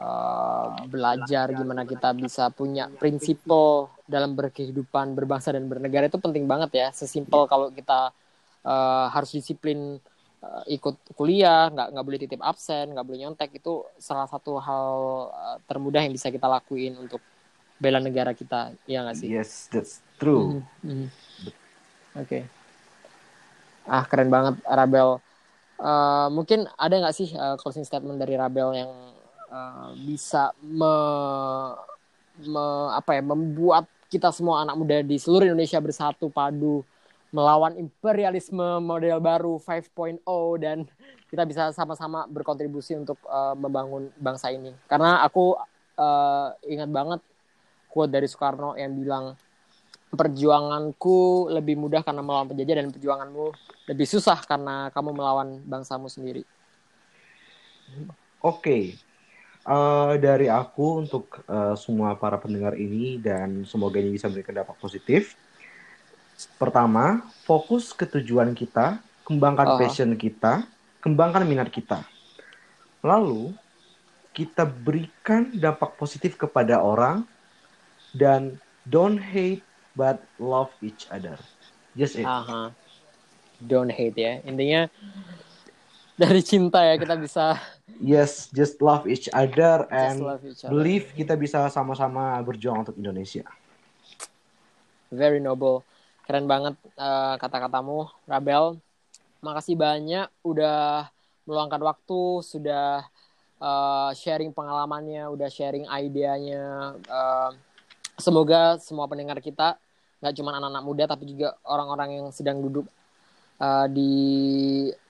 uh, belajar gimana kita bisa punya prinsip dalam berkehidupan berbangsa dan bernegara itu penting banget ya sesimpel kalau kita uh, harus disiplin uh, ikut kuliah nggak nggak boleh titip absen nggak boleh nyontek. Itu salah satu hal uh, termudah yang bisa kita lakuin untuk bela negara kita. Ya nggak sih? Yes that's true. Mm -hmm. oke. Okay. ah keren banget Rabel uh, mungkin ada nggak sih uh, closing statement dari Rabel yang uh, bisa me, me, apa ya membuat kita semua anak muda di seluruh Indonesia bersatu padu melawan imperialisme model baru 5.0 dan kita bisa sama-sama berkontribusi untuk uh, membangun bangsa ini. Karena aku uh, ingat banget quote dari Soekarno yang bilang perjuanganku lebih mudah karena melawan penjajah dan perjuanganmu lebih susah karena kamu melawan bangsamu sendiri. Oke, okay uh, dari aku untuk uh, semua para pendengar ini dan semoga ini bisa memberikan dampak positif. Pertama, fokus ke tujuan kita, kembangkan uh. passion kita, kembangkan minat kita. Lalu kita berikan dampak positif kepada orang dan don't hate but love each other. Just it. Uh -huh. Don't hate ya. Intinya dari cinta ya kita bisa yes just love each other and each other. believe kita bisa sama-sama berjuang untuk Indonesia very noble keren banget uh, kata-katamu Rabel makasih banyak udah meluangkan waktu sudah uh, sharing pengalamannya udah sharing idenya uh, semoga semua pendengar kita nggak cuma anak-anak muda tapi juga orang-orang yang sedang duduk uh, di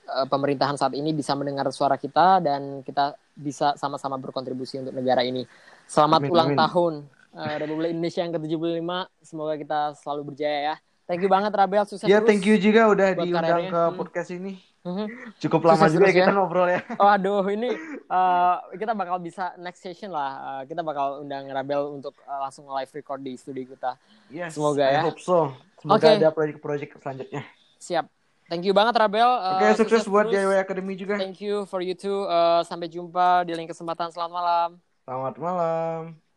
uh, pemerintahan saat ini bisa mendengar suara kita dan kita bisa sama-sama berkontribusi untuk negara ini. Selamat amin, ulang amin. tahun uh, Republik Indonesia yang ke-75. Semoga kita selalu berjaya ya. Thank you banget Rabel, sukses Ya, thank you juga udah diundang karirnya. ke hmm. podcast ini. Hmm. Cukup lama Sukses juga ya kita ngobrol ya. (laughs) Oh aduh ini uh, kita bakal bisa next session lah. Uh, kita bakal undang Rabel untuk uh, langsung live record di studio kita. Yes, Semoga I ya. hope so. Semoga okay. ada proyek-proyek selanjutnya. Siap. Thank you banget Rabel. Uh, Oke, okay, sukses, sukses buat DIY Academy juga. Thank you for you too. Uh, sampai jumpa di lain kesempatan. Selamat malam. Selamat malam.